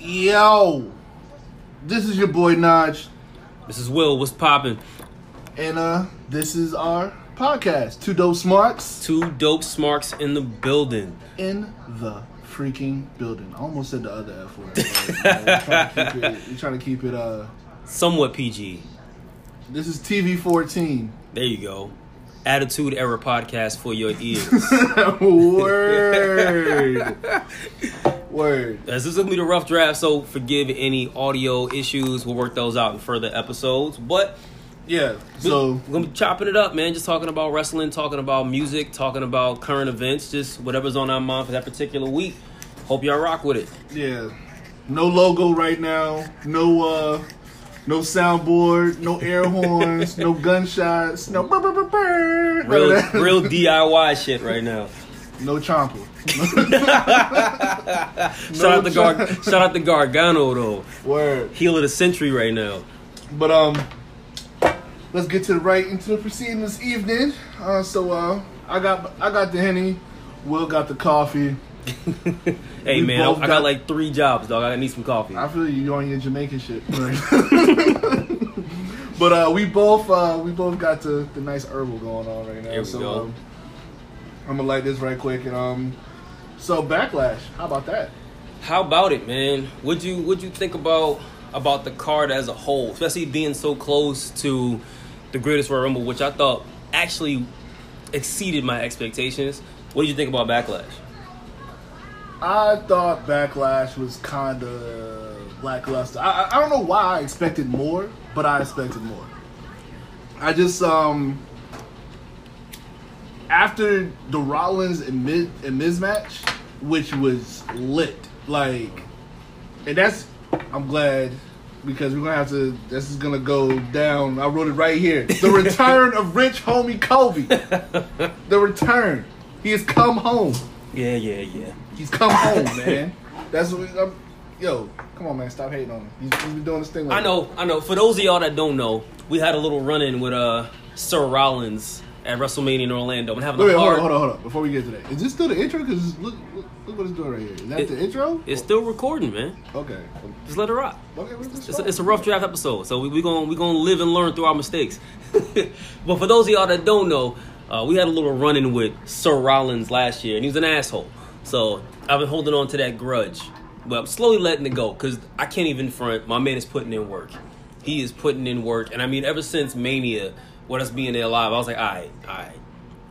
Yo, this is your boy Naj, This is Will. What's poppin'? and uh, this is our podcast, Two Dope Smarks Two dope smarks in the building. in the freaking building. I almost said the other F word. uh, we're trying to keep it- we're trying to keep it. Uh, Somewhat PG. this is TV fourteen. There you go. Attitude Era podcast for your ears. Word, word. this is gonna be the rough draft, so forgive any audio issues. We'll work those out in further episodes. But Yeah. So we're gonna be chopping it up, man. Just talking about wrestling, talking about music, talking about current events, just whatever's on our mind for that particular week. Hope y'all rock with it. yeah, no logo right now. No uh, no soundboard. No air horns. no gunshots. No. Burr, burr, burr, burr, Real, real DIY shit right now. No chomper. Shout out the Gar- shout out the Gargano though. Word. Heel of the century right now. But um, let's get to the right into the proceeding this evening. Uh, so uh, I got I got the henny. Will got the coffee. Hey We man, I, both I got, got- like three jobs, dog. I need some coffee. I feel you on your Jamaican shit. but uh, we both uh, we both got the, the nice herbal going on right now. So go. Um, I'm gonna light this right quick and um, so backlash. How about that? How about it, man? Would you would you think about about the card as a whole, especially being so close to the greatest Royal Rumble, which I thought actually exceeded my expectations. What did you think about Backlash? I thought Backlash was kind of lackluster. I, I don't know why I expected more, but I expected more. I just um after the Rollins and Miz, and Miz match, which was lit, like, and that's I'm glad because we're gonna have to. This is gonna go down. I wrote it right here. The return of Rich Homie Kobe. The return. He has come home. Yeah, yeah, yeah. He's come home, man. That's what we. I'm, yo, come on, man. Stop hating on him. He's, he's been doing this thing. Like I know, I know. For those of y'all that don't know, we had a little run in with uh Sir Rollins at WrestleMania in Orlando. and having Wait, wait, a hold on, hold on, hold on. Before we get to that, is this still the intro? Because look, look, look what it's doing right here. Is that It- the intro? It's still recording, man. okay. Just let it rock. Okay, this It's a, it's a rough draft episode, so we we gonna we gonna live and learn through our mistakes. but for those of y'all that don't know, uh, we had a little run in with Sir Rollins last year, and he was an asshole. So I've been holding on to that grudge, but I'm slowly letting it go because I can't even front. My man is putting in work. He is putting in work, and I mean, ever since Mania, what us being there live, I was like, all right, all right.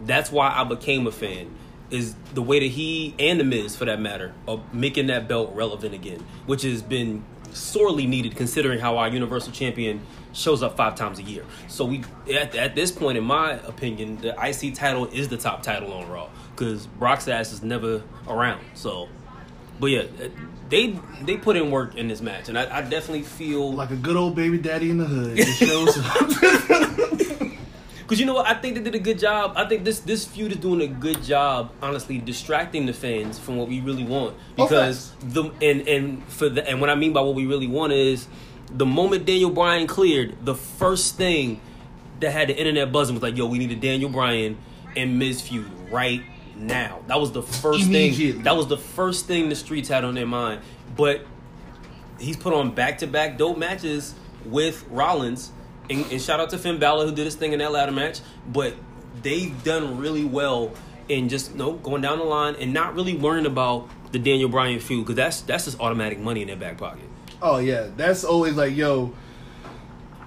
That's why I became a fan. Is the way that he and the Miz, for that matter, are making that belt relevant again, which has been sorely needed considering how our Universal Champion shows up five times a year. So we, at, at this point, in my opinion, the IC title is the top title on Raw because Brock's ass is never around. So, but yeah, they they put in work in this match, and I, I definitely feel like a good old baby daddy in the hood. It shows up. Because you know what, I think they did a good job. I think this this feud is doing a good job, honestly, distracting the fans from what we really want. Oh, Because the and and for the and what I mean by what we really want is the moment Daniel Bryan cleared, the first thing that had the internet buzzing was like, "Yo, we need a Daniel Bryan and Miz feud right now." That was the first thing. That was the first thing the streets had on their mind. But he's put on back to back dope matches with Rollins. And, and shout out to Finn Balor who did his thing in that ladder match. But they've done really well in just you know, going down the line and not really worrying about the Daniel Bryan feud because that's that's just automatic money in their back pocket. oh yeah, that's always like, yo,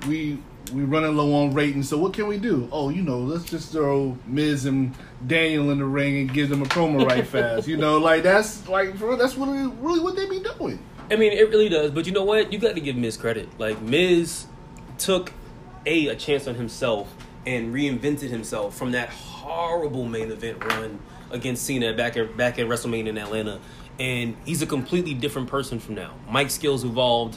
we we running low on ratings. So what can we do? Oh, you know, let's just throw Miz and Daniel in the ring and give them a promo right fast. You know, like that's like for that's really really what they be doing. I mean, it really does. But you know what? You got to give Miz credit. Like Miz took a a chance on himself and reinvented himself from that horrible main event run against Cena back at back at WrestleMania in Atlanta, and he's a completely different person from now. Mike's skills evolved,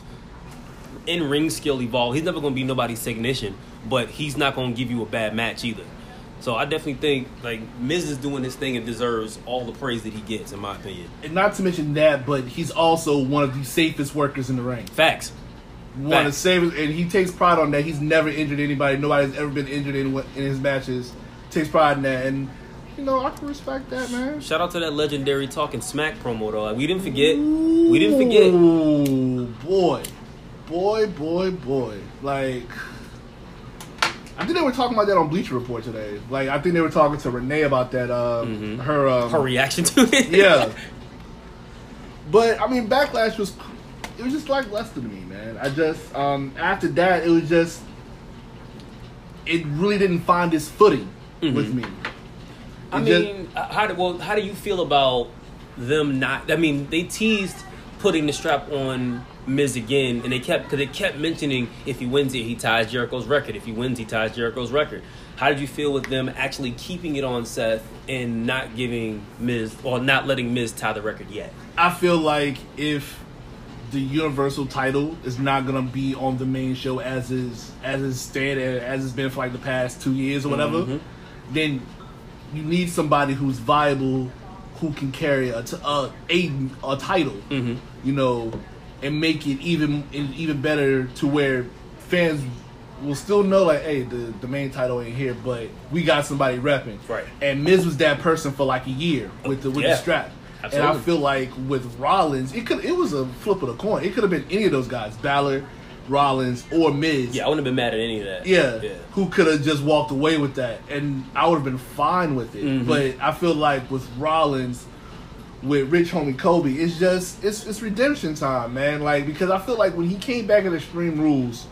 in ring skill evolved. He's never going to be nobody's technician, but he's not going to give you a bad match either. So I definitely think like Miz is doing his thing and deserves all the praise that he gets, in my opinion. And not to mention that, but he's also one of the safest workers in the ring. Facts. One of the safest, and he takes pride on that. He's never injured anybody. Nobody's ever been injured in in his matches. Takes pride in that, and you know, I can respect that, man. Shout out to that legendary talking smack promo though. Like, we didn't forget. We didn't forget. Ooh, boy, boy, boy, boy. Like, I think they were talking about that on Bleacher Report today. Like, I think they were talking to Renee about that. Uh, Mhm. Her, um, Her reaction to it. yeah. But I mean, backlash was it was just like less to me, man. I just um after that it was just it really didn't find its footing with Mhm. me. I It just- mean, uh, how do well? How do you feel about them not? I mean, they teased putting the strap on Miz again, and they kept because they kept mentioning if he wins it, he ties Jericho's record. If he wins, he ties Jericho's record. How did you feel with them actually keeping it on Seth and not giving Miz or not letting Miz tie the record yet? I feel like if the Universal title is not gonna be on the main show as is as it's stayed as it's been for like the past two years or whatever, Mhm. then you need somebody who's viable, who can carry a t- a, a, a title, Mm-hmm. you know, and make it even even better to where fans will still know like, hey, the the main title ain't here, but we got somebody repping. Right. And Miz was that person for like a year with the with Yeah. the strap. Absolutely. And I feel like with Rollins, it could it was a flip of the coin. It could have been any of those guys, Balor, Rollins, or Miz. Yeah, I wouldn't have been mad at any of that. Yeah, yeah. who could have just walked away with that, and I would have been fine with it. Mhm. But I feel like with Rollins, with Rich Homie Kobe, it's just it's it's redemption time, man. Like because I feel like when he came back in Extreme Rules,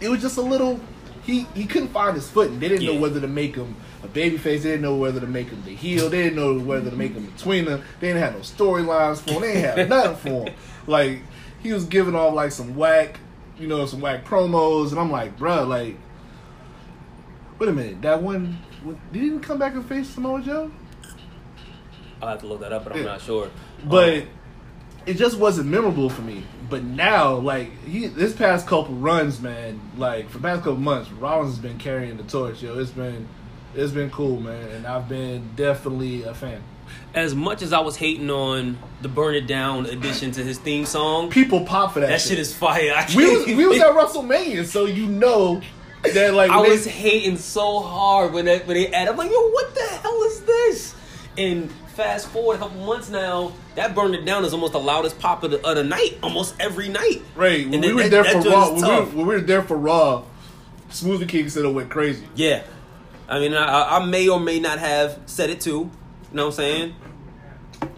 it was just a little. He he couldn't find his footing. They didn't Yeah. know whether to make him a babyface. They didn't know whether to make him the heel. They didn't know whether to make him between them. They didn't have no storylines for him. They didn't have nothing for him. Like he was giving off like some whack, you know, some whack promos, and I'm like, bruh, like, wait a minute, that one did he even come back and face Samoa Joe? I'll have to look that up, but I'm Yeah. not sure. But Um, it just wasn't memorable for me. But now, like he, this past couple runs, man, like for the past couple months, Rollins has been carrying the torch. Yo, it's been, it's been cool, man, and I've been definitely a fan. as much as I was hating on the "Burn It Down" addition to his theme song, People pop for that. that shit is fire. I We was, we was at WrestleMania, so you know that like I was they- hating so hard when they when they added. I'm like, yo, what the hell is this? And fast forward a couple months now, that "Burn It Down" is almost the loudest pop of the, of the night, almost every night. Right, when And we then were that- there that for Raw, when we, were, when we were there for Raw, Smoothie King said it went crazy. Yeah, I mean, I, I may or may not have said it too. You know what I'm saying?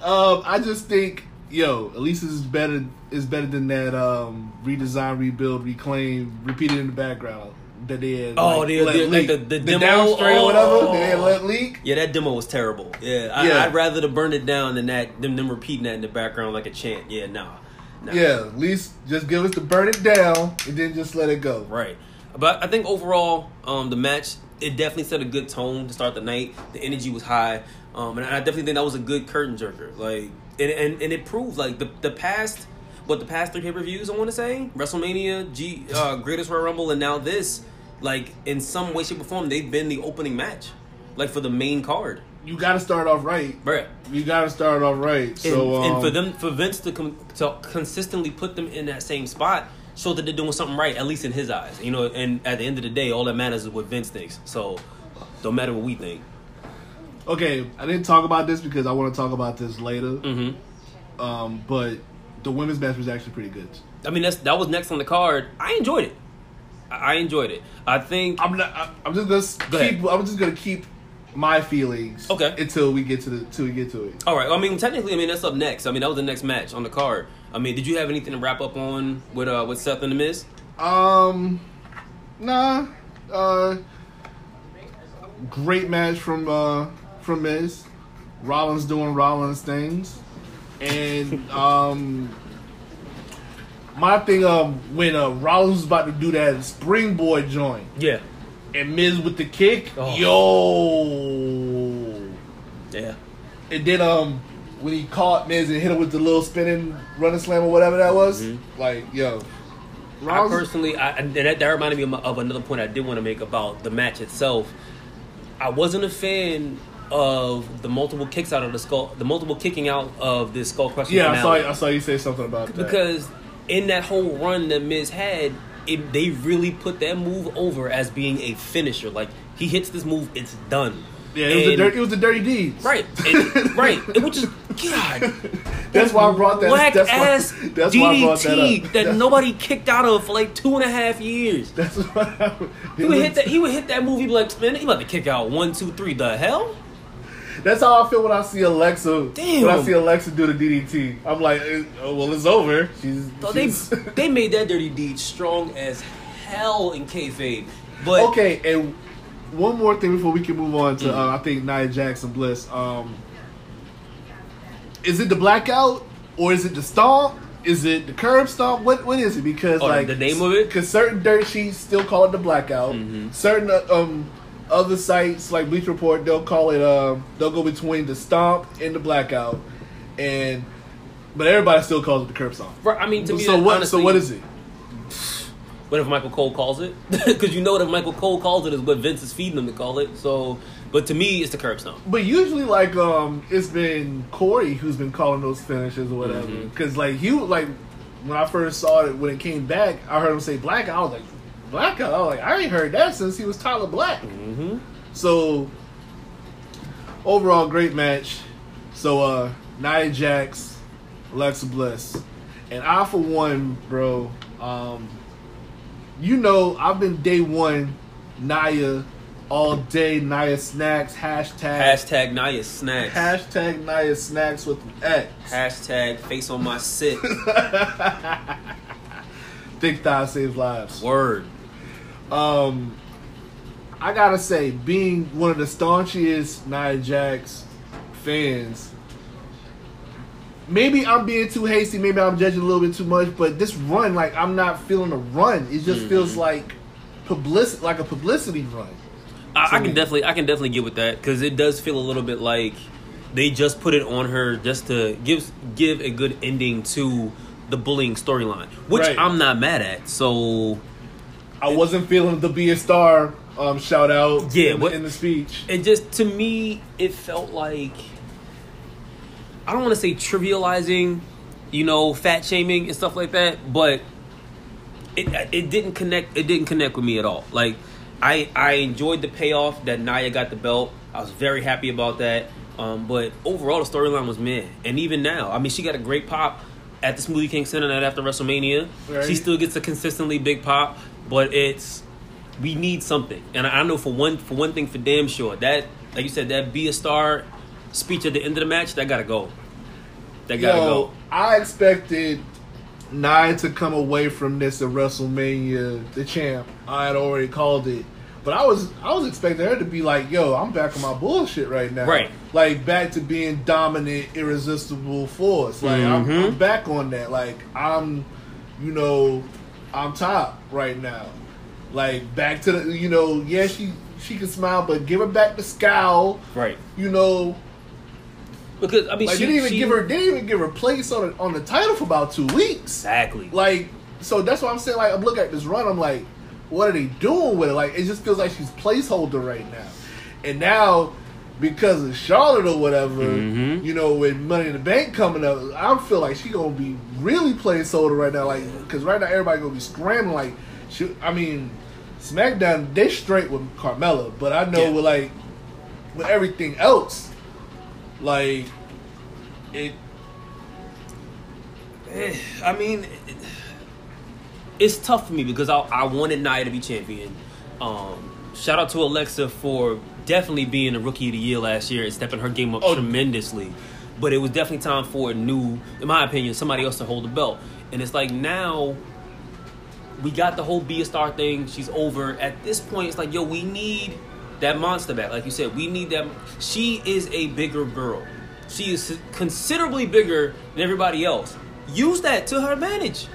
Um, I just think, yo, at least this is better. Is better than that um, redesign, rebuild, reclaim, repeated in the background that they had. Oh, like, the- let the- like leak. the- the demo? or whatever. Oh. They let leak. Yeah, that demo was terrible. Yeah, I, Yeah. I'd rather to burn it down than that them them repeating that in the background like a chant. Yeah, nah. nah. Yeah, at least just give us to burn it down and then just let it go. Right. But I think overall, um, the match it definitely set a good tone to start the night. The energy was high, um, and I definitely think that was a good curtain jerker. Like, and and, and it proved like the the past, what the past three pay per views I want to say, WrestleMania, G, uh, Greatest Royal Rumble, and now this, like in some way, shape, or form, they've been the opening match, like for the main card. You got to start off right. Bruh. You got to start off right. And, So um, and for them, for Vince to, com- to consistently put them in that same spot, show that they're doing something right, at least in his eyes. You know, and at the end of the day, all that matters is what Vince thinks. So, don't matter what we think. okay, I didn't talk about this because I want to talk about this later. hmm Um, but the women's match was actually pretty good. I mean, that's that was next on the card. I enjoyed it. I enjoyed it. I think. I'm not. I'm just gonna Go keep. I'm just gonna keep my feelings. Okay. Until we get to the. Until we get to it. All right. I mean, technically, I mean that's up next. I mean, that was the next match on the card. I mean, did you have anything to wrap up on with uh with Seth and the Miz? Um. Nah. Uh. Great match from uh from Miz. Rollins doing Rollins things, and um. My thing, um, when uh, Rollins was about to do that springboard joint, Yeah. and Miz with the kick, Oh. yo, Yeah. And then um when he caught Miz and hit him with the little spinning running slam or whatever that was, Mhm. like yo, Rollins, I personally, I, and that, that reminded me of, my, of another point I did want to make about the match itself. I wasn't a fan of the multiple kicks out of the skull, the multiple kicking out of the skull crushing yeah, I saw. I saw you say something about that because in that whole run that Miz had, it, they really put that move over as being a finisher. Like he hits this move, it's done. Yeah, it was, a dirty, it was the dirty deeds. Right, and, right, and which is God. That's why I brought that. Black that's ass why, that's why I brought that DDT up. that, That's- nobody kicked out of for like two and a half years. That's why He would hit that. He would hit that movie like, man, he about to kick out one, two, three. The hell? That's how I feel when I see Alexa. Damn. When I see Alexa do the DDT, I'm like, eh, oh, well, it's over. She's. So they she's they made that dirty deed strong as hell in kayfabe. But okay, and one more thing before we can move on to Mhm. uh, I think Nia Jax and Bliss. Um, is it the blackout or is it the stomp? Is it the curb stomp? What what is it? Because Oh, like the name of it? Because certain dirt sheets still call it the blackout. Mhm. Certain uh, um other sites like Bleacher Report they'll call it um they'll go between the stomp and the blackout, and but everybody still calls it the curb stomp. I mean, to me, so that what? honestly- so what is it? What if Michael Cole calls it? Because you know that if Michael Cole calls it is what Vince is feeding him to call it. So, but to me, it's the curb stomp. But usually, like, um, it's been Corey who's been calling those finishes or whatever. Because, like, he like when I first saw it when it came back, I heard him say blackout. I was like, blackout. I like, I ain't heard that since he was Tyler Black. Mm-hmm. So overall, great match. So uh, Nia Jax, Alexa Bliss, and I for one, bro. Um, you know, I've been day one, Nia, all day. Nia snacks hashtag Hashtag Nia snacks. hashtag Nia snacks with an X. Hashtag face on my sit. Thick thigh saves lives. Word. Um, I gotta say, being one of the staunchest Nia Jax fans, maybe I'm being too hasty. Maybe I'm judging a little bit too much. But this run, like, I'm not feeling a run. It just Mhm. feels like publicity, like a publicity run. I, I can definitely, I can definitely get with that because it does feel a little bit like they just put it on her just to give give a good ending to the bullying storyline, which Right. I'm not mad at. So I wasn't feeling the be a star um, shout out Yeah, in, what- in the speech. it just to me it felt like I don't want to say trivializing, you know, fat shaming and stuff like that, but it it didn't connect. It didn't connect with me at all. Like I I enjoyed the payoff that Nia got the belt. I was very happy about that. Um, but overall, the storyline was meh. And even now, I mean, she got a great pop at the Smoothie King Center night after WrestleMania. Right. She still gets a consistently big pop, but it's we need something. And I know for one for one thing for damn sure that like you said that be a star speech at the end of the match that gotta go. That gotta Yo, go. I expected Nia to come away from this at WrestleMania, the champ. I had already called it, but I was I was expecting her to be like, "Yo, I'm back on my bullshit right now." Right. Like back to being dominant, irresistible force. Like I'm, Mhm. I'm back on that. Like I'm, you know, I'm top right now. Like back to the, you know, yeah, she she can smile, but give her back the scowl. Right. You know, Because I mean like she didn't even she- give her they didn't even give her place on the, on the title for about two weeks. Exactly. Like so that's why I'm saying like I'm looking at this run, I'm like, what are they doing with it? Like it just feels like she's placeholder right now. And now because of Charlotte or whatever, Mhm. you know, with Money in the Bank coming up, I feel like she gonna be really placeholder right now. Like because right now everybody gonna be scrambling. Like, she, I mean, SmackDown they straight with Carmella, but I know Yeah. with like with everything else, like it Eh, I mean, it- it's tough for me because I, I wanted Nia to be champion. Um, shout out to Alexa for definitely being a rookie of the year last year and stepping her game up Oh. tremendously. But it was definitely time for a new, in my opinion, somebody else to hold the belt. And it's like now we got the whole be a star thing. She's over. At this point, it's like, yo, we need that monster back. Like you said, we need that. She is a bigger girl. She is considerably bigger than everybody else. Use that to her advantage.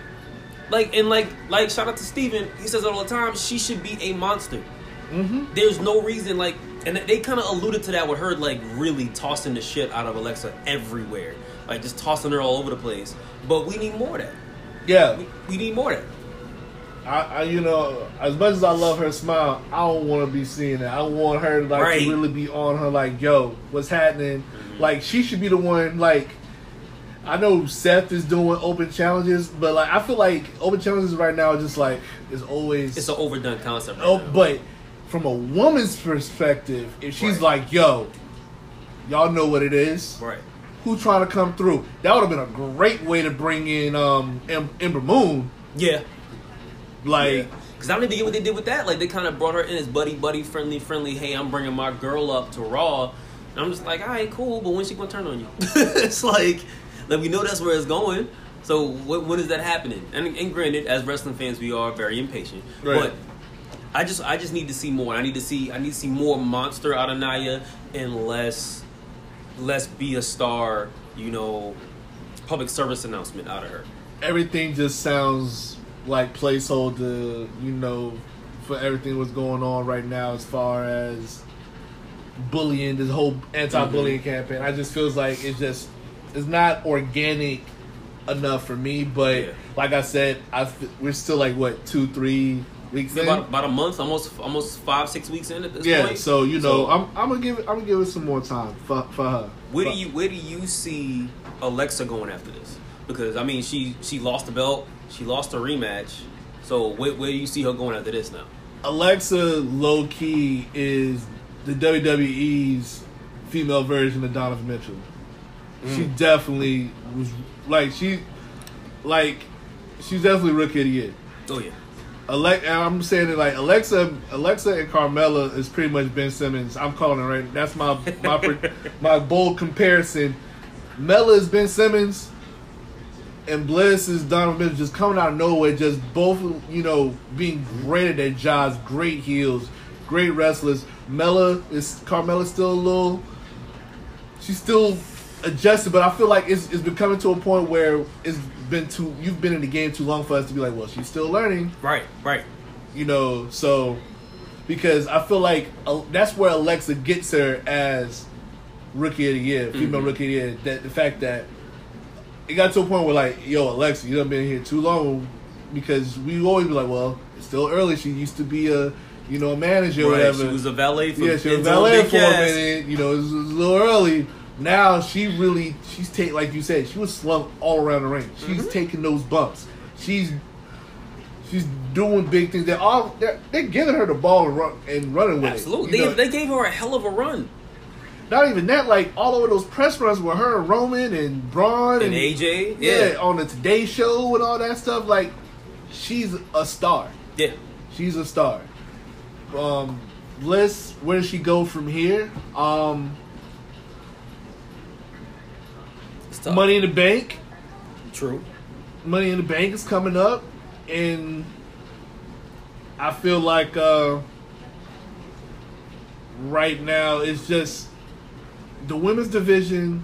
Like and like like shout out to Steven. He says it all the time. She should be a monster. mm-hmm. There's no reason like, and they kind of alluded to that with her like really tossing the shit out of Alexa everywhere, like just tossing her all over the place. But we need more of that. yeah. We, we need more of that. I, I, you know, as much as I love her smile, I don't want to be seeing that. I want her like Right. to really be on her, like, yo, what's happening? Mm-hmm. Like, she should be the one. Like, I know Seth is doing open challenges, but like, I feel like open challenges right now are just like is always It's an overdone concept. Right oh, now. but from a woman's perspective, if she's Right. like, "Yo, y'all know what it is," Right. who trying to come through? That would have been a great way to bring in um Em- Ember Moon. Yeah. Like, Because I don't even get what they did with that. Like they kind of brought her in as buddy, buddy, friendly, friendly. Hey, I'm bringing my girl up to Raw. And I'm just like, all right, cool. But when's she gonna turn on you? it's like, like we know that's where it's going. So what, when is that happening? And, and granted, as wrestling fans, we are very impatient. Right. But I just, I just need to see more. I need to see, I need to see more monster out of Nia and less, less be a star. You know, public service announcement out of her. everything just sounds like placeholder, you know, for everything what's going on right now as far as bullying, this whole anti-bullying mm-hmm. campaign. I just feels like it's just it's not organic enough for me. But Yeah. like I said, I we're still like what two, three weeks in. About, about a month, almost, almost five, six weeks in at this yeah, point. so you know, So- I'm I'm gonna give it, I'm gonna give it some more time for for her. Where do you where do you see Alexa going after this? Because I mean, she she lost the belt, she lost a rematch. So where, where do you see her going after this now? Alexa low key is the WWE's female version of Donovan Mitchell. She Mm. definitely was like she like she's definitely rookie of the year. Oh yeah, Alex, I'm saying it like Alexa, Alexa and Carmella is pretty much Ben Simmons. I'm calling it right. That's my my my bold comparison. Mella is Ben Simmons, and Bliss is Donovan Mitchell, just coming out of nowhere. Just both, you know, being great at their jobs, great heels, great wrestlers. Mella is Carmella's still a little. She's still adjusted, but I feel like it's it's becoming to a point where it's been too. You've been in the game too long for us to be like, well, she's still learning right, right. you know so because i feel like uh, that's where alexa gets her as rookie of the year female Mhm. rookie of the year that the fact that it got to a point where like yo alexa you done been here too long because we always be like well it's still early she used to be a you know a manager or Right, whatever She was a valet for yeah she was a valet for a minute you know it was, it was a little early now she really she's take like you said she was slung all around the ring she's Mhm. taking those bumps she's she's doing big things. They're all they're, they're giving her the ball and, run, and running with Absolutely, it. they, they gave her a hell of a run. not even that, like all over those press runs with her and Roman and Braun And AJ, yeah. yeah, on the Today Show and all that stuff. Like she's a star. yeah. She's a star. Um, Bliss, where does she go from here? Um, It's tough. Money in the Bank. True. Money in the Bank is coming up, and I feel like uh, right now it's just the women's division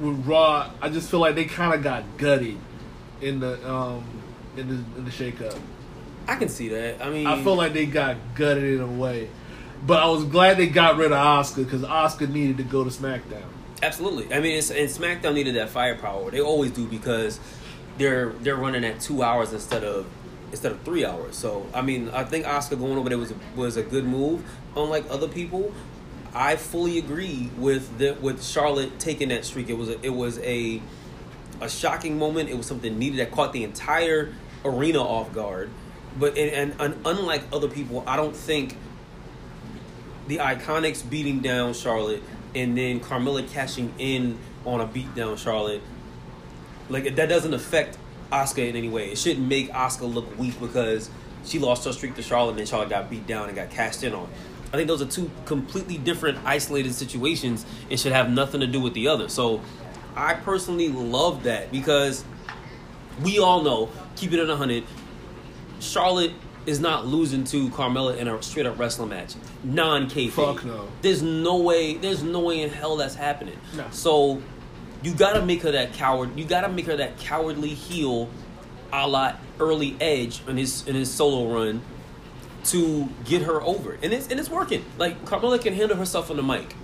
with Raw. I just feel like they kind of got gutted in the um in the in the shakeup. I can see that. I mean, I feel like they got gutted in a way, but I was glad they got rid of Asuka because Asuka needed to go to SmackDown. Absolutely. I mean, it's, and SmackDown needed that firepower. They always do because they're they're running at two hours instead of instead of three hours. So I mean, I think Asuka going over there was a, was a good move. Unlike other people, I fully agree with the, with Charlotte taking that streak. It was a, it was a a shocking moment. It was something needed that caught the entire arena off guard. But and, and, and unlike other people, I don't think the Iconics beating down Charlotte and then Carmella cashing in on a beatdown Charlotte, like that doesn't affect Asuka in any way. It shouldn't make Asuka look weak because she lost her streak to Charlotte and Charlotte got beat down and got cashed in on. I think those are two completely different isolated situations and should have nothing to do with the other. So I personally love that because we all know, keep it at 100, Charlotte is not losing to Carmella in a straight up wrestling match. Non kayfabe. Fuck no. There's no way. There's no way in hell that's happening. No. So you gotta make her that coward. You gotta make her that cowardly heel, a la early Edge in his in his solo run, to get her over. And it's and it's working. Like Carmella can handle herself on the mic.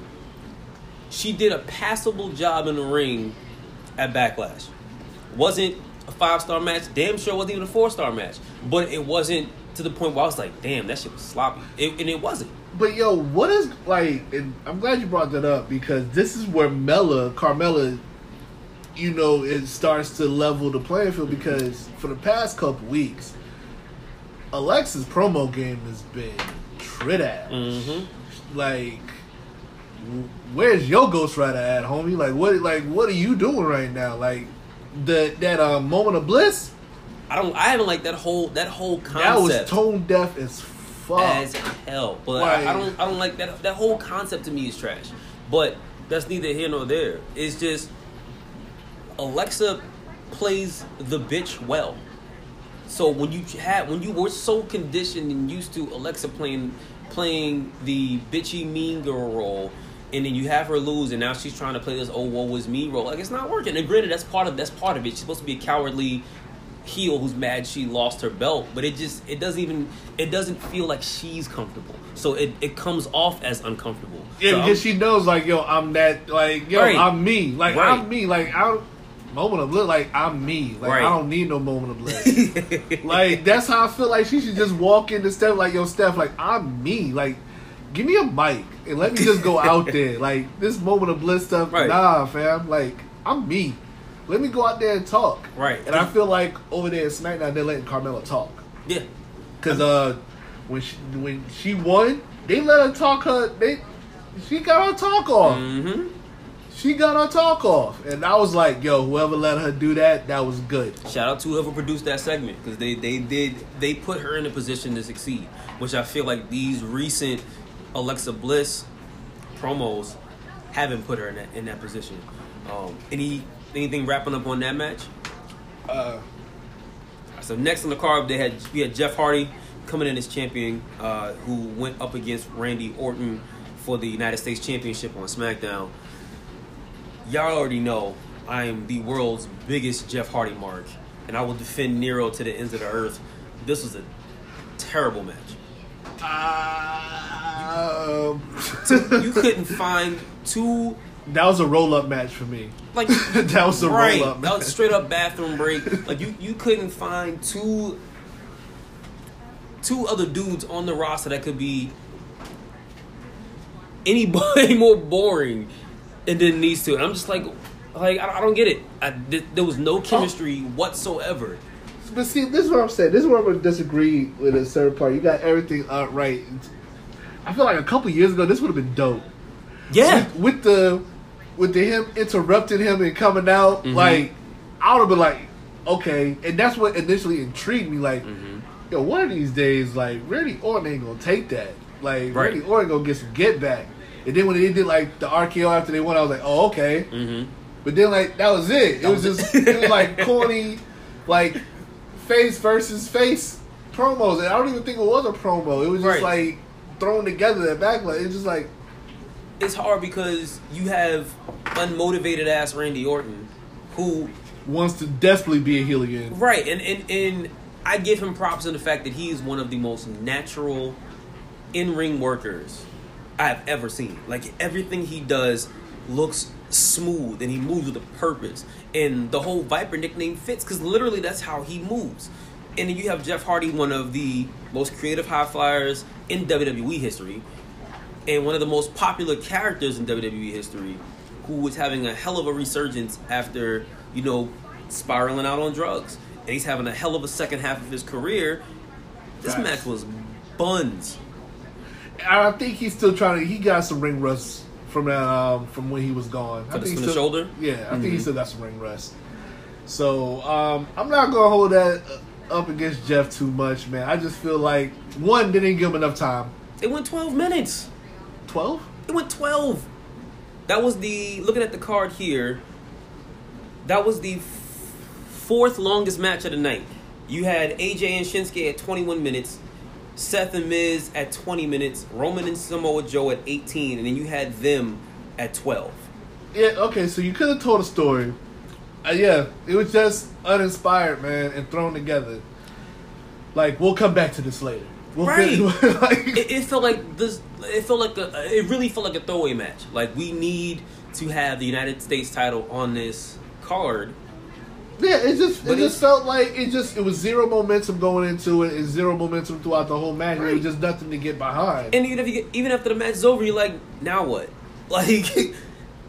She did a passable job in the ring at Backlash. Wasn't a five star match. Damn sure wasn't even a four star match. But it wasn't to the point where I was like, damn, that shit was sloppy. It, and it wasn't. But yo, what is like? And I'm glad you brought that up because this is where Mella, Carmella, you know, it starts to level the playing field because for the past couple weeks, Alexa's promo game has been trit ass. Mm-hmm. Like, where's your Ghost Rider at, homie? Like, what? Like, what are you doing right now? Like, the that uh, moment of bliss I don't. I haven't like that whole that whole concept. that was tone deaf as fuck. as hell. But I, I don't I don't like that that whole concept to me is trash. But that's neither here nor there. It's just Alexa plays the bitch well. So when you had when you were so conditioned and used to Alexa playing playing the bitchy mean girl role and then you have her lose and now she's trying to play this oh woe was me role like it's not working and granted that's part of that's part of it she's supposed to be a cowardly heel who's mad she lost her belt but it just it doesn't even it doesn't feel like she's comfortable so it, it comes off as uncomfortable Yeah, So I'm- because she knows, like, yo, I'm that, like, yo, Right. I'm me, like, Right. I'm me, like, I don't, moment of bliss, like, I'm me, like, Right. I don't need no moment of bliss. like, that's how I feel like she should just walk into Steph, like, yo, Steph, like, I'm me, like, give me a mic and let me just go out there, like, this moment of bliss stuff, Right. nah, fam, like, I'm me. Let me go out there and talk. Right. And I feel like over there at SmackDown, they're letting Carmella talk. yeah Cause uh, when she when she won, they let her talk her. They she got her talk off. mm-hmm She got her talk off, and I was like, yo, whoever let her do that, that was good. Shout out to whoever produced that segment because they, they did they put her in a position to succeed, which I feel like these recent Alexa Bliss promos haven't put her in that in that position. Um, any anything wrapping up on that match? Uh, So next on the card, they had we had Jeff Hardy coming in as champion, uh, who went up against Randy Orton for the United States Championship on SmackDown. Y'all already know I am the world's biggest Jeff Hardy mark, and I will defend Nero to the ends of the earth. This was a terrible match. um, You couldn't find two that was a roll up match for me. Like that was a right. roll up. That was straight up bathroom break. Like you, you couldn't find two two other dudes on the roster that could be anybody more boring than these two. And I'm just like, like I, I don't get it. I, th- there was no chemistry whatsoever. But see, this is what I'm saying. This is where I'm going to disagree with a certain part. You got everything uh, right. I feel like a couple years ago, this would have been dope. Yeah, with, with the with the him interrupting him and coming out, Mhm. like I would have been like, okay, and that's what initially intrigued me. Like, Mhm. yo, one of these days, like Randy Orton ain't gonna take that. Like Right. Randy Orton gonna get some get back. And then when they did like the RKO after they won, I was like, oh okay. hmm But then like that was it. It was just it. was like corny, like face versus face promos, and I don't even think it was a promo. It was just Right. like thrown together that back. backlash. It's just like it's hard because you have unmotivated ass Randy Orton who wants to desperately be a heel again. Right, and, and and I give him props in the fact that he is one of the most natural in ring workers I have ever seen. Like everything he does looks smooth and he moves with a purpose. And the whole Viper nickname fits because literally that's how he moves. And then you have Jeff Hardy, one of the most creative high flyers in WWE history, and one of the most popular characters in WWE history, who was having a hell of a resurgence after, you know, spiraling out on drugs. And he's having a hell of a second half of his career. This match was buns. I think he's still trying to. He got some ring rust from that, um, from when he was gone. I think from he the shoulder? Yeah, I think he Mhm. still got some ring rust. So um, I'm not gonna hold that up against Jeff too much, man. I just feel like one they didn't give him enough time. It went 12 minutes. Twelve. It went 12. That was the, looking at the card here, that was the f- fourth longest match of the night. You had AJ and Shinsuke at 21 minutes, Seth and Miz at 20 minutes, Roman and Samoa Joe at 18, and then you had them at 12. Yeah. Okay. So you could have told a story. Uh, yeah, it was just uninspired, man, and thrown together. Like we'll come back to this later. We'll Right. like, It, it felt like this. It felt like a. It really felt like a throwaway match. Like we need to have the United States title on this card. Yeah, it just But it just felt like it just it was zero momentum going into it and zero momentum throughout the whole match. It was just nothing to get behind. And even if you get, even after the match is over, you're like, now what? Like,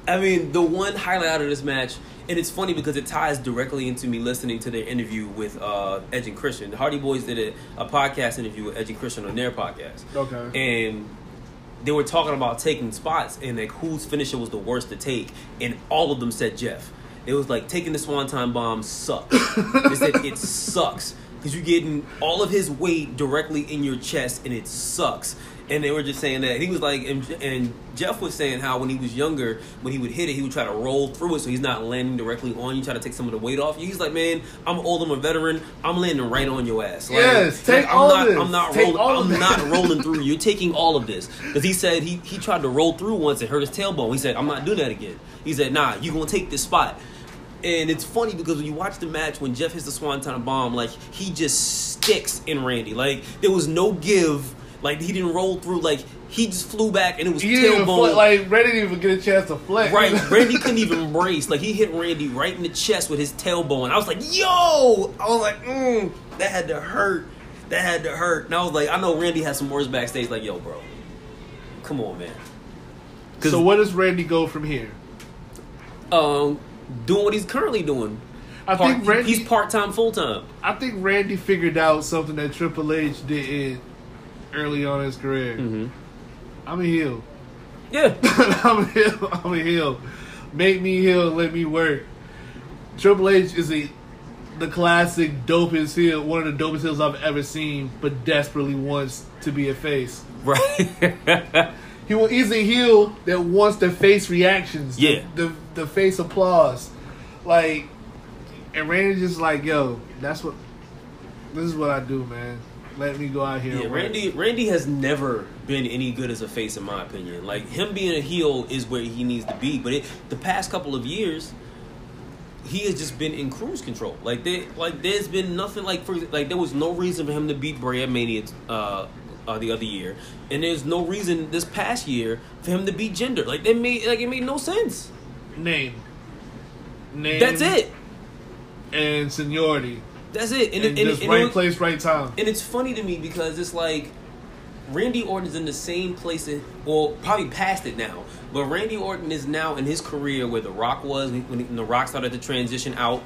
I mean, the one highlight out of this match, and it's funny because it ties directly into me listening to their interview with uh, Edge and Christian. The Hardy Boys did a, a podcast interview with Edge and Christian on their podcast. Okay. And they were talking about taking spots and like whose finisher was the worst to take, and all of them said Jeff. It was like taking the Swanton bomb sucks. they said it sucks because you're getting all of his weight directly in your chest, and it sucks. And they were just saying that he was like, and, and Jeff was saying how when he was younger, when he would hit it, he would try to roll through it so he's not landing directly on you, try to take some of the weight off you. He's like, man, I'm old, I'm a veteran, I'm landing right on your ass. Like, Yes, take I'm all not, this. I'm not Take rolling. I'm not rolling through. You're taking all of this because he said he he tried to roll through once and hurt his tailbone. He said, I'm not doing that again. He said, Nah, you gonna take this spot. And it's funny because when you watch the match, when Jeff hits the Swanton bomb, like he just sticks in Randy. Like there was no give. Like he didn't roll through. Like he just flew back and it was He tailbone. like Randy didn't even get a chance to flex. Right, Randy couldn't even brace. Like he hit Randy right in the chest with his tailbone. I was like, "Yo!" I was like, mm, "That had to hurt. That had to hurt." And I was like, "I know Randy has some words backstage." Like, "Yo, bro, come on, man." So where does Randy go from here? Um, doing what he's currently doing. I Part- think Randy. he's part time, full time. I think Randy figured out something that Triple H did early on in his career. Mm-hmm. I'm a heel. Yeah, I'm a heel. I'm a heel. Make me heel. Let me work. Triple H is a the classic dopest heel, one of the dopest heels I've ever seen, but desperately wants to be a face. right. He will, he's a heel that wants the face reactions. the- Yeah. The, the face applause. Like and Randy just like, yo, that's what this is what I do, man. Let me go out here. Yeah. Randy Randy has never been any good as a face in my opinion. Like him being a heel is where he needs to be, but it, the past couple of years he has just been in cruise control. Like they like there's been nothing like for like there was no reason for him to beat Bray at Mania uh, uh the other year. And there's no reason this past year for him to beat Jinder. Like they made like it made no sense. name. Name That's it. And seniority. That's it. And, And, and, just and right it place, right time. And it's funny to me because it's like Randy Orton's in the same place, that, well, probably past it now. But Randy Orton is now in his career where The Rock was when when The Rock started to transition out,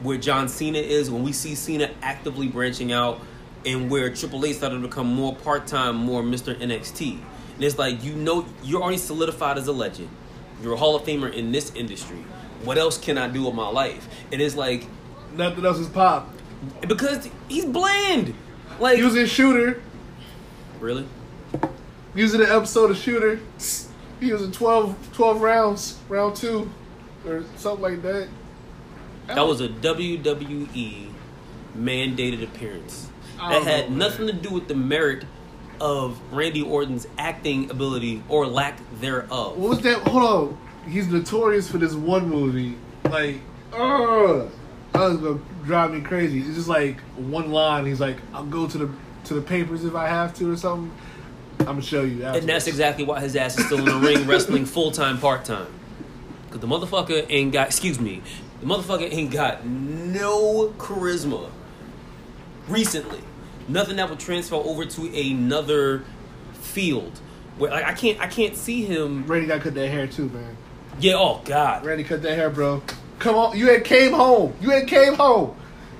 where John Cena is when we see Cena actively branching out, and where Triple H started to become more part time, more Mr. NXT. And it's like you know you're already solidified as a legend. You're a Hall of Famer in this industry. What else can I do with my life? And it's like Nothing else is pop. because he's bland. Like He was in Shooter. really. He was in the episode of Shooter. He was in 12, 12 rounds, round two, or something like that. That was a WWE mandated appearance. That had know, nothing to do with the merit of Randy Orton's acting ability or lack thereof. What was that? Hold on. He's notorious for this one movie. Like, ugh. That was gonna drive me crazy. It's just like one line. He's like, "I'll go to the to the papers if I have to or something." I'm gonna show you. And that's exactly why his ass is still in the ring wrestling full time, part time. Because the motherfucker ain't got, excuse me, the motherfucker ain't got no charisma recently. Nothing that would transfer over to another field. Where like, I can't, I can't see him. Randy got cut that hair too, man. Yeah, oh God. Randy cut that hair, bro. Come on, you had came home. You had came home.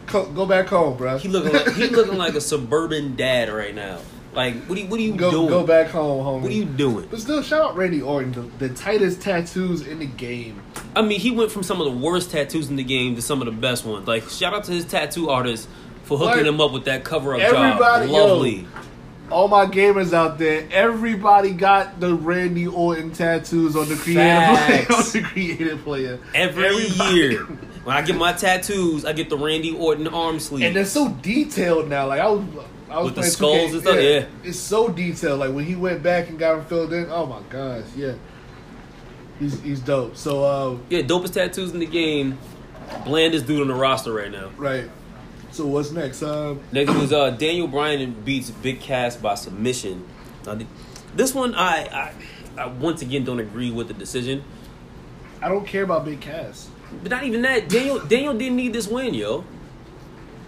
Co- go back home, bro. He looking like he looking like a suburban dad right now. Like, what are you, what are you go doing? go back home, homie. What are you doing? But still, shout out Randy Orton, the, the tightest tattoos in the game. I mean, he went from some of the worst tattoos in the game to some of the best ones. Like, shout out to his tattoo artist for hooking Like, him up with that cover up everybody- job. yo. All my gamers out there, everybody got the Randy Orton tattoos on the creative player. On the creative player. Every Everybody- year, when I get my tattoos, I get the Randy Orton arm sleeve. and they're so detailed now. Like I was, I was With the playing skulls 2K, and stuff, yeah. it's so detailed. Like when he went back and got him filled in. Oh my gosh, yeah, he's he's dope. So uh, yeah, dopest tattoos in the game. Blandest dude on the roster right now. right. So what's next? Um, Next was uh, Daniel Bryan beats Big Cass by submission. Now, this one, I, I, I once again don't agree with the decision. I don't care about Big Cass. But not even that. Daniel Daniel didn't need this win, yo.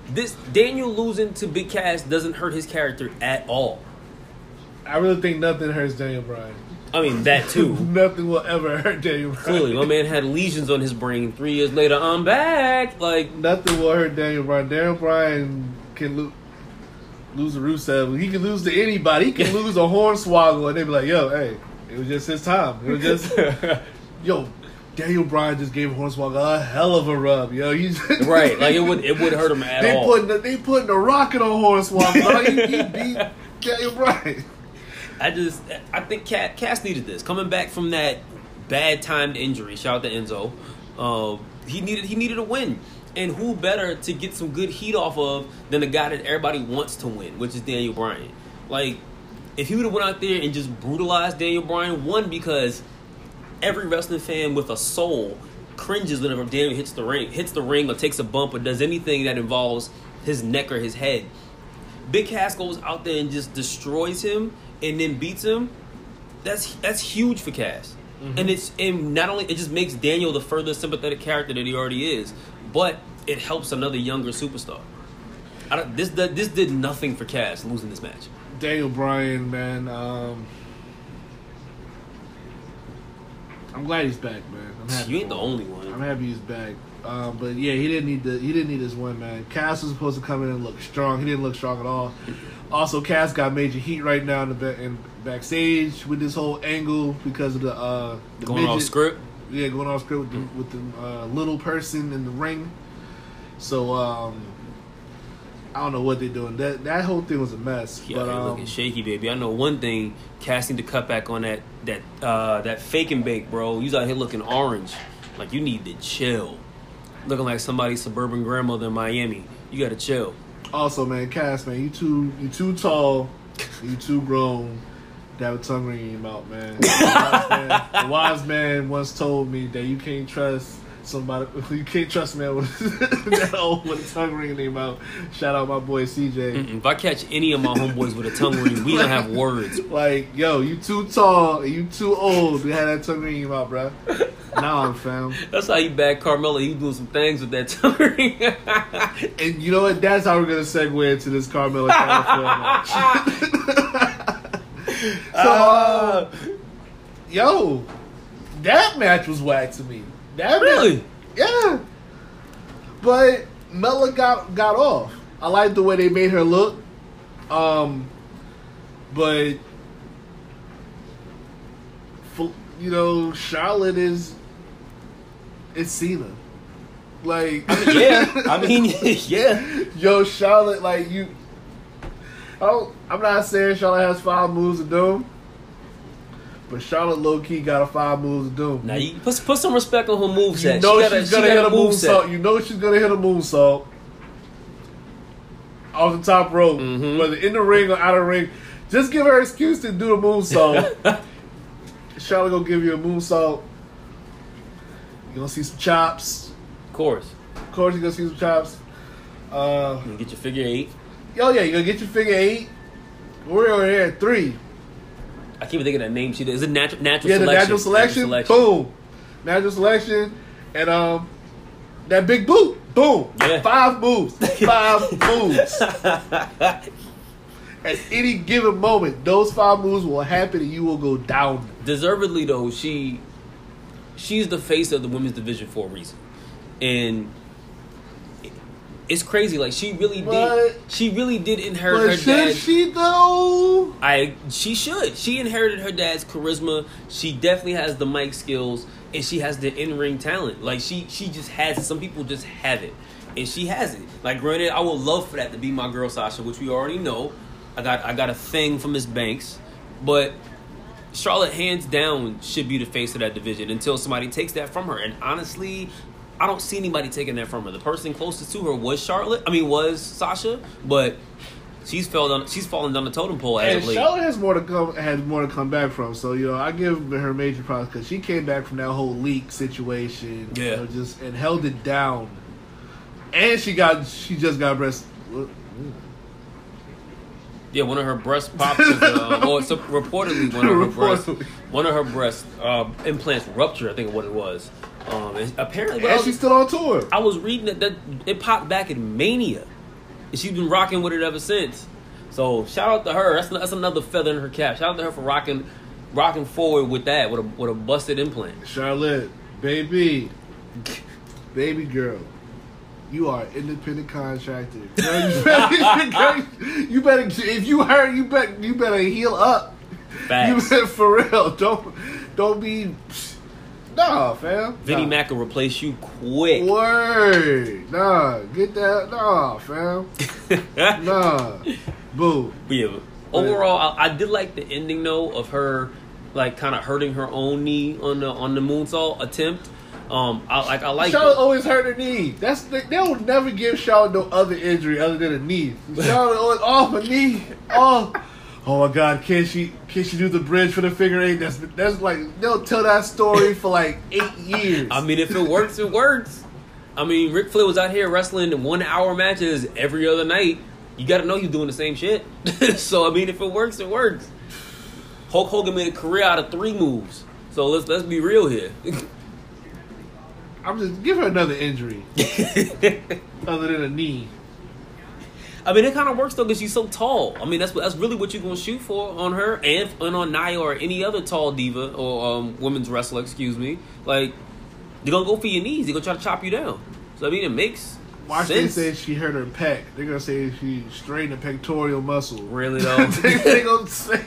This Daniel losing to Big Cass doesn't hurt his character at all. I really think nothing hurts Daniel Bryan. I mean that too. Nothing will ever hurt Daniel Bryan. Clearly, my man had lesions on his brain. Three years later, I'm back. Like Nothing will hurt Daniel Bryan. Daniel Bryan can lo- lose a Rusev. He can lose to anybody. He can lose a Hornswoggle, and they'd be like, "Yo, hey, it was just his time. It was just, yo." Daniel Bryan just gave Hornswoggle a hell of a rub, yo. He's right, like it would it would hurt him at they all. putting the, they putting a rocket on Hornswoggle. he, he beat Daniel Bryan. I just I think Cass needed this coming back from that bad timed injury. Shout out to Enzo. Um, he needed he needed a win, and who better to get some good heat off of than the guy that everybody wants to win, which is Daniel Bryan. Like if he would have went out there and just brutalized Daniel Bryan, one because every wrestling fan with a soul cringes whenever Daniel hits the ring, hits the ring or takes a bump or does anything that involves his neck or his head. Big Cass goes out there and just destroys him and then beats him. That's that's huge for Cass, and it's and not only it just makes Daniel the further sympathetic character that he already is, but it helps another younger superstar. I don't, this this did nothing for Cass losing this match. Daniel Bryan, man. Um, I'm glad he's back, man. I'm happy You ain't the only one. I'm happy he's back. Um, but yeah, he didn't need the he didn't need his win, man. Cass was supposed to come in and look strong. He didn't look strong at all. Also, Cass got major heat right now in the ba- in backstage with this whole angle because of the uh the Going off script. Yeah, going off script with the, with the uh, little person in the ring. So um, I don't know what they're doing. That that whole thing was a mess. Yeah, but um, looking shaky, baby. I know one thing. Cass need to cut back on that that uh, that fake and bake, bro. You out here looking orange, like you need to chill. Looking like somebody's suburban grandmother in Miami. You gotta chill. Also, man, Cass, man, you too, you too tall, you too grown That a tongue ring in your mouth, man. The wise man, wise man once told me that you can't trust somebody, you can't trust man with that old with a tongue ring in their mouth. Shout out my boy CJ. Mm-mm. If I catch any of my homeboys with a tongue ring, we gonna have words. Like, yo, you too tall, you too old to have that tongue ring in your mouth, bro. Now I'm fam. That's how you back Carmelo. He doing some things with that tongue ring. And you know what? That's how we're gonna segue into this Carmella match. so, uh, yo, that match was whack to me. That really? yeah. But Mella got got off. I like the way they made her look. Um, but you know, Charlotte is it's Cena. Like, yeah. I mean, yeah. Yo, Charlotte, like you. Oh, I'm not saying Charlotte has five moves to doom, but Charlotte low key got a five moves of doom. Now you put put some respect on her moveset. you know she she's she gonna got hit a moonsault. You know she's gonna hit a moonsault off the top rope, Mhm. whether in the ring or out of the ring. Just give her an excuse to do a moonsault. Charlotte gonna give you a moonsault. You gonna see some chops. Of course. Of course, you gonna see some chops. Uh, You get your figure eight. Yo, yeah, you gonna get your figure eight. We're over here at three. I can't even think of that name. She did. Is it natural natural Yeah, the selection? natural selection. Boom. Natural selection. And um that big boot. Boom. Yeah. Five moves. Five moves. At any given moment, those five moves will happen and you will go down. Deservedly though, she she's the face of the women's division for a reason, and it's crazy. Like she really But- did. She really did inherit her dad's. she though? I she should. She inherited her dad's charisma. She definitely has the mic skills, and she has the in ring talent. Like she she just has it. Some people just have it, and she has it. Like granted, I would love for that to be my girl Sasha, which we already know. I got I got a thing for Miss Banks, but Charlotte hands down should be the face of that division until somebody takes that from her. And honestly, I don't see anybody taking that from her. The person closest to her was Charlotte. I mean, was Sasha, but. She's fell down. She's fallen down the totem pole as And of late. Charlotte has more to come has more to come back from. So you know, I give her major props because she came back from that whole leak situation. you Yeah. know, just and held it down. And she got she just got breast. Yeah, one of her breast pops, is, uh, or so reportedly one of her breast, one of her breast uh, implants ruptured. I think what it was. Um, and apparently, And she's still on tour. I was reading that, that it popped back in Mania, and she's been rocking with it ever since. So shout out to her. That's that's another feather in her cap. Shout out to her for rocking rocking forward with that with a with a busted implant. Charlotte, baby, baby girl, you are independent contractor. Girl, you, better, you better, if you hurt, you better, you better heal up. Facts. You better for real. Don't, don't be. Nah, fam. Vinny nah. Mac will replace you quick. Word. Nah, get that. Nah, fam. Nah. Boo. But yeah, overall, I, I did like the ending though of her, like kind of hurting her own knee on the on the moonsault attempt. Um, I like I like. Charlotte it. always hurt her knee. That's the, they will never give Charlotte no other injury other than a knee. Charlotte always off a knee. Oh, oh my God! Can she can she do the bridge for the figure eight? That's that's like they'll tell that story for like eight years. I mean, if it works, it works. I mean, Ric Flair was out here wrestling one hour matches every other night. You got to know he's doing the same shit. so I mean, if it works, it works. Hulk Hogan made a career out of three moves. So let's let's be real here. I'm just give her another injury other than a knee. I mean, it kind of works though because she's so tall. I mean, that's that's really what you're gonna shoot for on her and, and on Nia or any other tall diva or um, women's wrestler. Excuse me. Like you're gonna go for your knees. They're gonna try to chop you down. So I mean, it makes Watch sense. they say she hurt her pec. They're gonna say she strained the pectoral muscle. Really though. they, they gonna say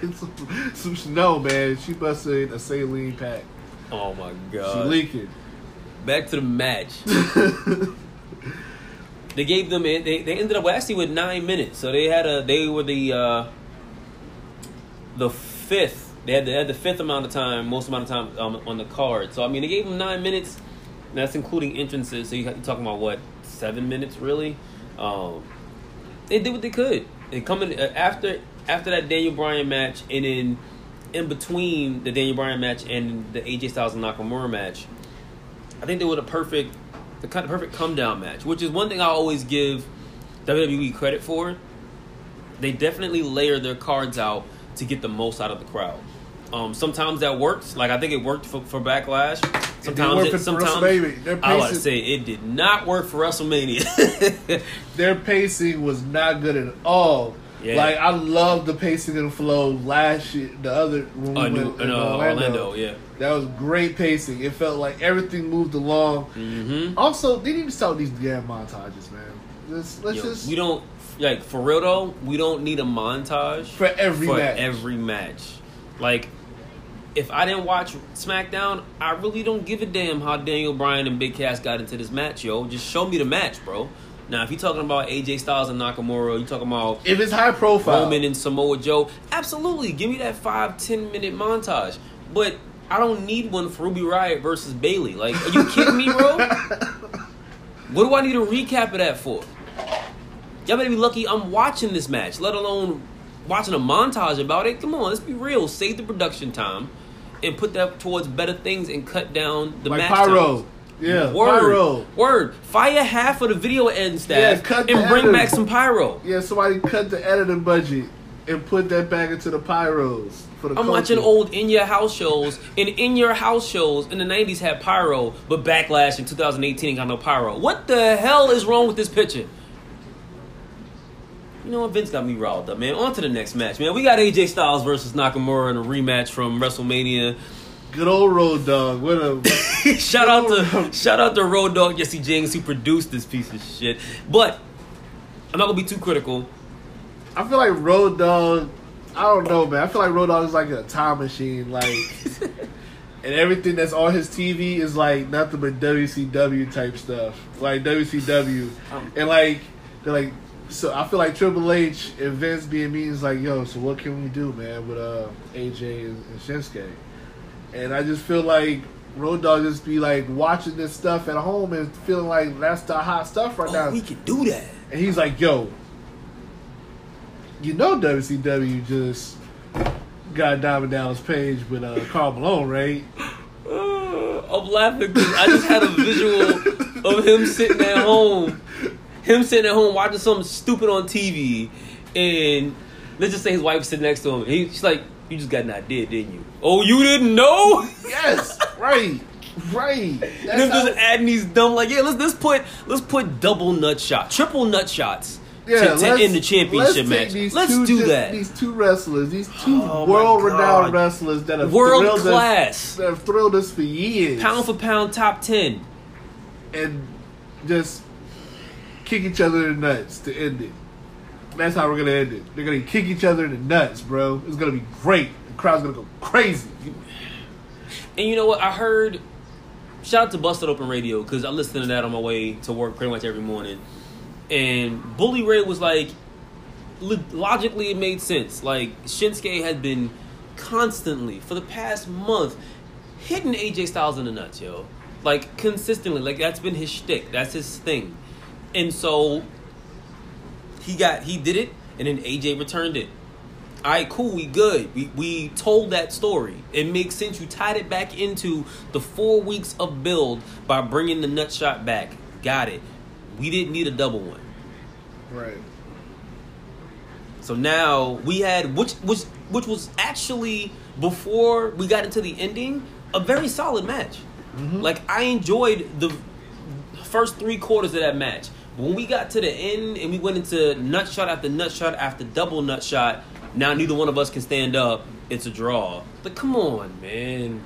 some, some no man. She busted a saline pack. oh my god, She leaking. Back to the match. They gave them. They, they ended up actually with nine minutes. So they had a. They were the. Uh, the fifth. They had, they had the fifth amount of time, most amount of time um, on the card. So I mean, they gave them nine minutes. That's including entrances. So you- you're talking about what seven minutes really? Um, they did what they could. And coming uh, after after that Daniel Bryan match, and then in between the Daniel Bryan match and the AJ Styles and Nakamura match, I think they were the perfect, the kind of perfect come down match. Which is one thing I always give WWE credit for. They definitely layer their cards out to get the most out of the crowd. Um, sometimes that works. Like I think it worked for, for Backlash. Sometimes it, for sometimes. I was to say it did not work for WrestleMania. Their pacing was not good at all. Yeah. Like I love the pacing and flow last year. The other when we uh, New, went uh, in Orlando. yeah. That was great pacing. It felt like everything moved along. Mm-hmm. Also, they need to start these damn montages, man. Let's let's just we don't like for real though. We don't need a montage for every for match. every match. Like, if I didn't watch SmackDown, I really don't give a damn how Daniel Bryan and Big Cass got into this match, yo. Just show me the match, bro. Now, if you're talking about AJ Styles and Nakamura, you're talking about if it's high profile, Roman and Samoa Joe, absolutely, give me that five ten minute montage. But I don't need one for Ruby Riott versus Bayley. Like, are you kidding me, bro? What do I need a recap of that for? Y'all better be lucky I'm watching this match, let alone watching a montage about it. Come on, let's be real. Save the production time and put that towards better things and cut down the like match pyro. times. Yeah, Word, pyro. word. Fire half of the video end staff Yeah, cut and bring back some pyro. Yeah, somebody cut the editing budget and put that back into the pyros for the. I'm culture. watching old in your house shows, and in your house shows in the '90s had pyro, but Backlash in 2018 ain't got no pyro. What the hell is wrong with this picture? You know what? Vince got me riled up, man. On to the next match, man. We got AJ Styles versus Nakamura in a rematch from WrestleMania. Good old road dog. What a shout out to shout out to Road Dog Jesse James who produced this piece of shit. But I'm not gonna be too critical. I feel like Road Dog. I don't know, man. I feel like Road Dog is like a time machine, like, and everything that's on his TV is like nothing but WCW type stuff, like WCW, Um, and like they're like. So I feel like Triple H and Vince being meetings like, yo, so what can we do, man, with uh, AJ and, and Shinsuke? And I just feel like Road Dog just be like watching this stuff at home and feeling like that's the hot stuff right now. Oh, we can do that. And he's like, yo, you know WCW just got Diamond Dallas Page with uh, Karl Malone, right? Uh, I'm laughing because I just had a visual of him sitting at home, him sitting at home watching something stupid on TV, and let's just say his wife sitting next to him. He, she's like, "You just got an idea, didn't you? Oh, you didn't know?" Yes, right, right. And That's just adding these dumb like, yeah, let's let's put let's put double nut shots, triple nut shots Yeah, to, to end the championship let's match. Let's two do that. These two wrestlers, these two Oh, world-renowned wrestlers that have World thrilled us- class. that have thrilled us for years, Pound for pound, top ten. and just kick each other in the nuts to end it. That's how we're gonna end it. They're gonna kick each other in the nuts, bro. It's gonna be great. Crowd's gonna go crazy. And you know what? I heard. Shout out to Busted Open Radio because I listen to that on my way to work pretty much every morning. And Bully Ray was like, lo- logically, it made sense. Like Shinsuke had been constantly for the past month hitting AJ Styles in the nuts, yo. Like consistently, like that's been his shtick. That's his thing. And so he got he did it, and then AJ returned it. All right, cool, we good. We we told that story. It makes sense. You tied it back into the four weeks of build by bringing the nut shot back. Got it. We didn't need a double one. Right. So now we had which which which was actually before we got into the ending a very solid match. Mm-hmm. Like I enjoyed the first three quarters of that match. But when we got to the end and we went into nut shot after nut shot after double nut shot, now neither one of us can stand up. It's a draw. But come on, man.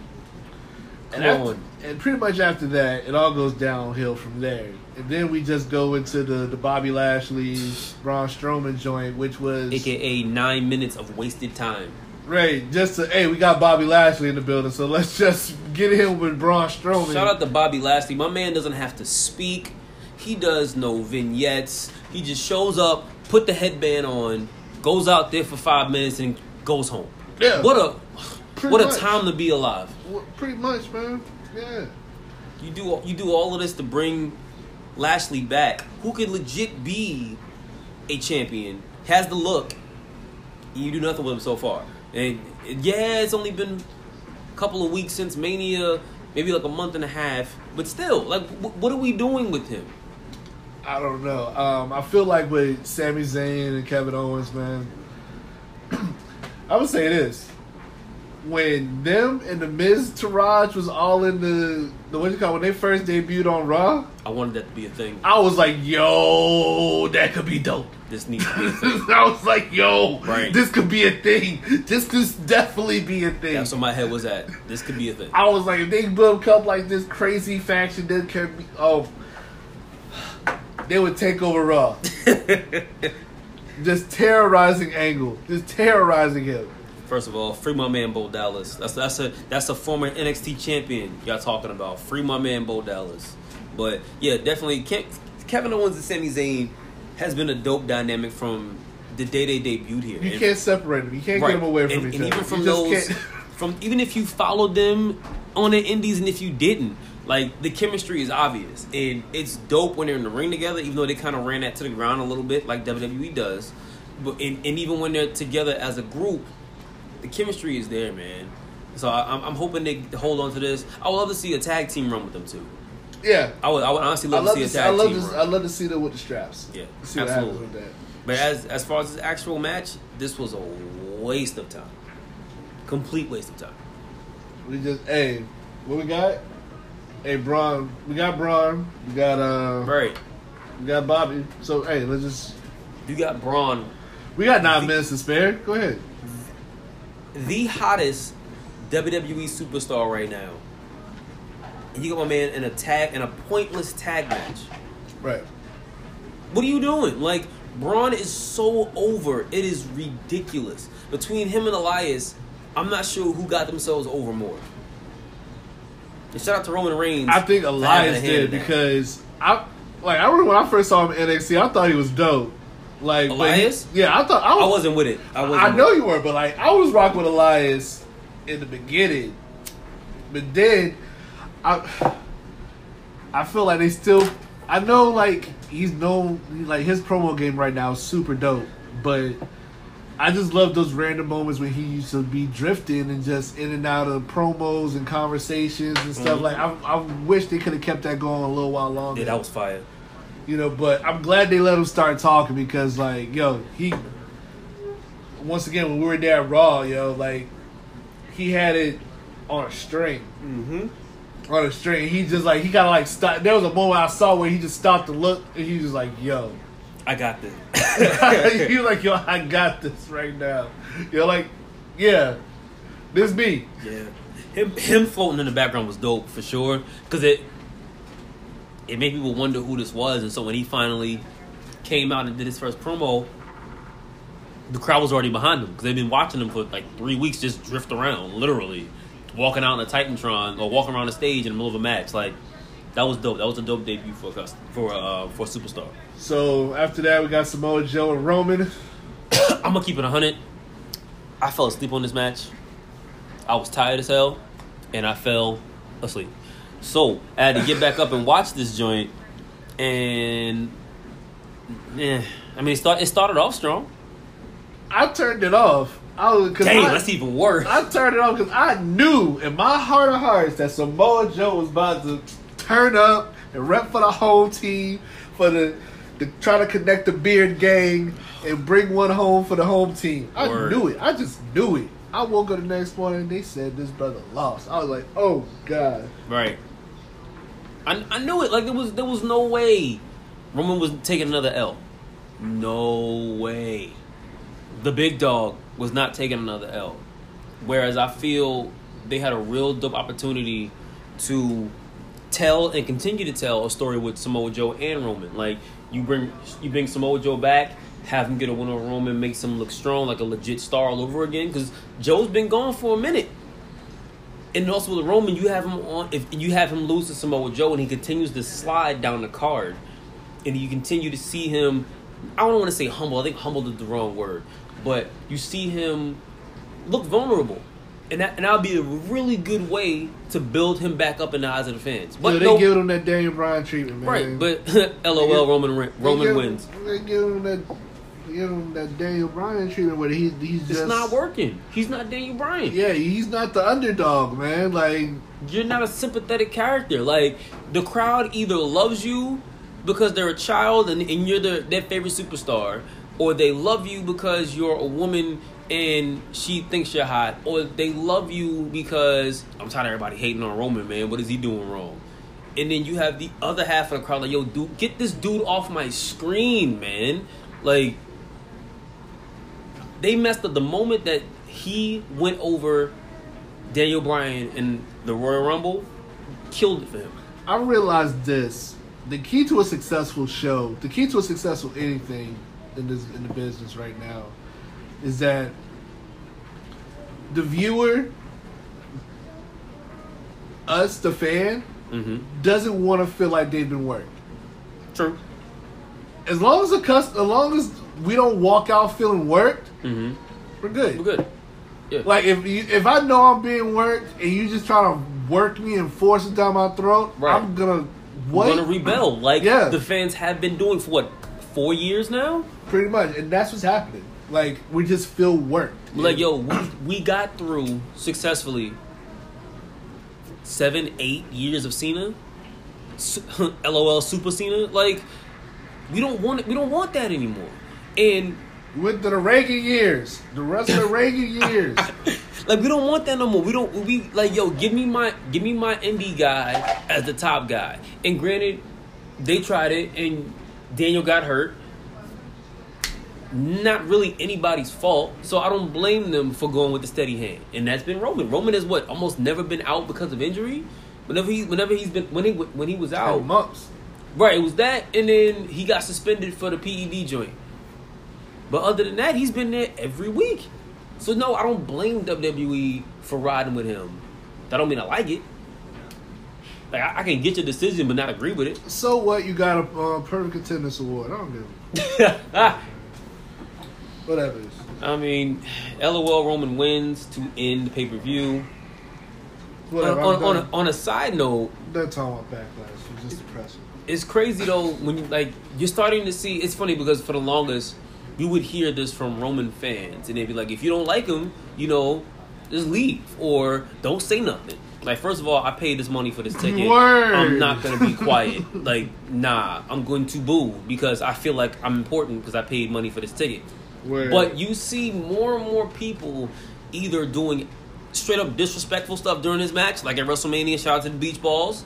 Come And, after, on. and pretty much after that, it all goes downhill from there. And then we just go into the, the Bobby Lashley, Braun Strowman joint, which was AKA nine minutes of wasted time. right. Just to hey, we got Bobby Lashley in the building, so let's just get him with Braun Strowman. Shout out to Bobby Lashley. My man doesn't have to speak. He does no vignettes. He just shows up, put the headband on, goes out there for five minutes, and goes home. Yeah. What a Pretty what a much. time to be alive. Well, pretty much, man. Yeah. You do you do all of this to bring Lashley back, who could legit be a champion, has the look. and You do nothing with him so far, and yeah, it's only been a couple of weeks since Mania, maybe like a month and a half, but still, like, wh- what are we doing with him? I don't know. Um, I feel like with Sami Zayn and Kevin Owens, man. I would say this: when them and the Miztourage was all in the the what you call when they first debuted on Raw, I wanted that to be a thing. I was like, "Yo, that could be dope." This needs to be a thing. I was like, "Yo, Right. this could be a thing. This could definitely be a thing." That's where my head was at. This could be a thing. I was like, if they build up like this crazy faction, that can be oh, they would take over Raw. just terrorizing Angle, just terrorizing him. First of all, free my man Bo Dallas. That's that's a that's a former NXT champion y'all talking about. Free my man Bo Dallas. But yeah, definitely Ke- Kevin Owens and Sami Zayn has been a dope dynamic from the day they debuted here. You And- can't separate them. You can't right. get them away from and, each and other. even from You those, from even if you followed them on the indies and if you didn't, like the chemistry is obvious and it's dope when they're in the ring together. Even though they kind of ran that to the ground a little bit, like WWE does, but and, and even when they're together as a group, the chemistry is there, man. So I, I'm, I'm hoping they hold on to this. I would love to see a tag team run with them too. yeah. I would, I would honestly I love, love to to see see, a I tag love team to. I love to see them with the straps. Yeah, see what absolutely. happens with that. But as as far as the actual match, this was a waste of time. Complete waste of time. We just hey, what we got? Hey, Braun. We got Braun. We got uh, Right. we got Bobby. So hey, let's just. You got Braun, We got nine minutes to spare. Go ahead. the hottest WWE superstar right now. And you got my man in a tag in a pointless tag match. Right. What are you doing? Like Braun is so over. It is ridiculous. Between him and Elias, I'm not sure who got themselves over more. And shout out to Roman Reigns. I think Elias did because I like I remember when I first saw him in NXT, I thought he was dope. Like but he- Elias? yeah, I thought I, I was, wasn't with it. I wasn't. I know you were, but like I was rocking with Elias in the beginning, but then I I feel like they still. I know like he's known like his promo game right now is super dope, but I just love those random moments when he used to be drifting and just in and out of promos and conversations and stuff. Mhm. Like I, I wish they could have kept that going a little while longer. Yeah, that was fire. You know, but I'm glad they let him start talking because, like, yo, he. Once again, when we were there at Raw, yo, like, he had it on a string, Mm-hmm. on a string. He just like he of like stopped. There was a moment I saw where he just stopped to look, and he was just like, "Yo, I got this. you like yo, I got this right now. You're like, yeah, this me. Yeah, him him floating in the background was dope for sure because it it made people wonder who this was, and so when he finally came out and did his first promo, the crowd was already behind him because they've been watching him for like three weeks, just drift around, literally walking out in a Titantron or walking around the stage in the middle of a match. Like that was dope. That was a dope debut for a cust- for uh, for superstar. So after that, we got Samoa Joe and Roman. I'm gonna keep it hundred. I fell asleep on this match. I was tired as hell, and I fell asleep. So I had to get back up and watch this joint, and yeah, I mean it, start, it started off strong. I turned it off. I was cause Damn, I, that's even worse. I turned it off because I knew in my heart of hearts that Samoa Joe was about to turn up and rep for the whole team for the to try to connect the beard gang and bring one home for the home team. I Word. knew it. I just knew it. I woke up the next morning and they said this brother lost. I was like, oh god. Right. I, I knew it. Like there was there was no way Roman was taking another L. No way. The big dog was not taking another L. Whereas I feel they had a real dope opportunity to tell and continue to tell a story with Samoa Joe and Roman. Like you bring you bring Samoa Joe back, have him get a win over Roman, makes him look strong like a legit star all over again. Because Joe's been gone for a minute. And also with Roman, you have him on. If you have him lose to Samoa Joe, and he continues to slide down the card, and you continue to see him. I don't want to say humble. I think humble is the wrong word, but you see him look vulnerable, and that and that'll be a really good way to build him back up in the eyes of the fans. But But they no, give him that Daniel Bryan treatment, man. right? But LOL, Roman win- They Roman give- wins. They give him that. Give him that Daniel Bryan treatment where he, he's just It's not working. He's not Daniel Bryan. Yeah, he's not the underdog, man. Like you're not a sympathetic character. Like the crowd either loves you because they're a child and, and you're the, their favorite superstar, or they love you because you're a woman and she thinks you're hot, or they love you because I'm tired of everybody hating on Roman, man. What is he doing wrong? And then you have the other half of the crowd like, yo, dude, get this dude off my screen, man. Like they messed up the moment that he went over Daniel Bryan in the Royal Rumble, killed it for him. I realized this: the key to a successful show, the key to a successful anything in this in the business right now, is that the viewer, us, the fan, Mm-hmm. doesn't want to feel like they've been worked. True. As long as the cus- as long as we don't walk out feeling worked, Mm-hmm. we're good. We're good. Yeah. Like if you, if I know I'm being worked and you just try to work me and force it down my throat, Right. I'm gonna what? We're gonna rebel like Yeah. the fans have been doing for what four years now. Pretty much, and that's what's happening. Like we just feel worked. Like yo, we we got through successfully seven, eight years of Cena. LOL Super Cena. Like we don't want it. We don't want that anymore. And to the Reagan years, the rest of the Reagan years. like we don't want that no more. We don't. We like yo. Give me my give me my indie guy as the top guy. And granted, they tried it, and Daniel got hurt. Not really anybody's fault, so I don't blame them for going with the steady hand. And that's been Roman. Roman has what almost never been out because of injury. Whenever he, whenever he's been when he when he was out, months. Right, it was that, and then he got suspended for the PED joint. But other than that, he's been there every week. So no, I don't blame WWE for riding with him. That don't mean I like it. Like I, I can get your decision, but not agree with it. So what? You got a uh, perfect attendance award. I don't give. Whatever. I mean, LOL Roman wins to end the pay per view. On, Whatever. on, I'm on, a, on a side note, Done talking about backlash. It's just depressing. it's crazy though when you like you're starting to see it's funny because for the longest you would hear this from roman fans and they'd be like if you don't like him you know just leave or don't say nothing like first of all i paid this money for this ticket Word. i'm not gonna be quiet like nah i'm going to boo because i feel like i'm important because i paid money for this ticket Word. but you see more and more people either doing straight up disrespectful stuff during his match like at wrestlemania shout out to the beach balls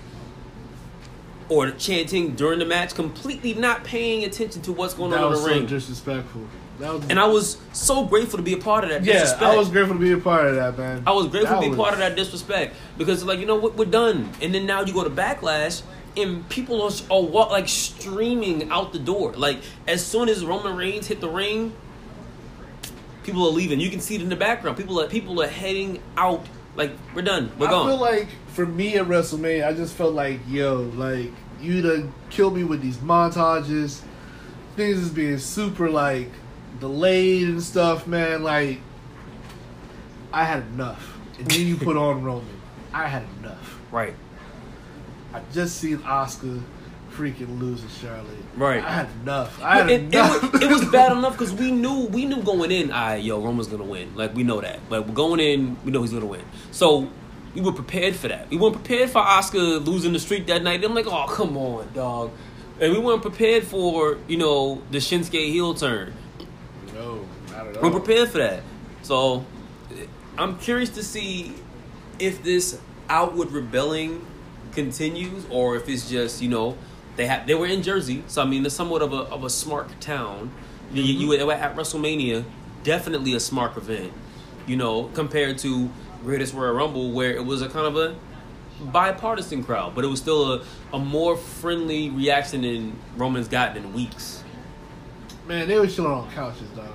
or chanting during the match, completely not paying attention to what's going That on in the so ring. disrespectful. Was and I was so grateful to be a part of that yeah, disrespect. I was grateful to be a part of that, man. I was grateful That to be was- part of that disrespect because, like, you know what, we're done. And then now you go to backlash, and people are, are wa- like streaming out the door. Like, as soon as Roman Reigns hit the ring, people are leaving. You can see it in the background. People are people are heading out. Like, we're done. We're I gone. feel like for me at WrestleMania, I just felt like, yo, like you done killed me with these montages. Things is being super like delayed and stuff, man. Like I had enough. And then you put on Roman. I had enough. right. I just seen Asuka freaking lose to Charlotte. Right. I had enough. I had it, it, enough. was, it was bad enough because we knew we knew going in, I yo Roman's gonna win. Like we know that, but going in, we know he's gonna win. So we were prepared for that. We weren't prepared for Asuka losing the streak that night. I'm like, oh come on, dog. And we weren't prepared for you know the Shinsuke heel turn. no, not at all. We're prepared for that. So I'm curious to see if this outward rebelling continues or if it's just you know they have they were in Jersey, so I mean it's somewhat of a of a smart town. You, you, you were at WrestleMania, definitely a smart event. You know, compared to Greatest Royal Rumble, where it was a kind of a bipartisan crowd, but it was still a, a more friendly reaction than Roman's gotten in weeks. Man, they were chilling on couches, dog.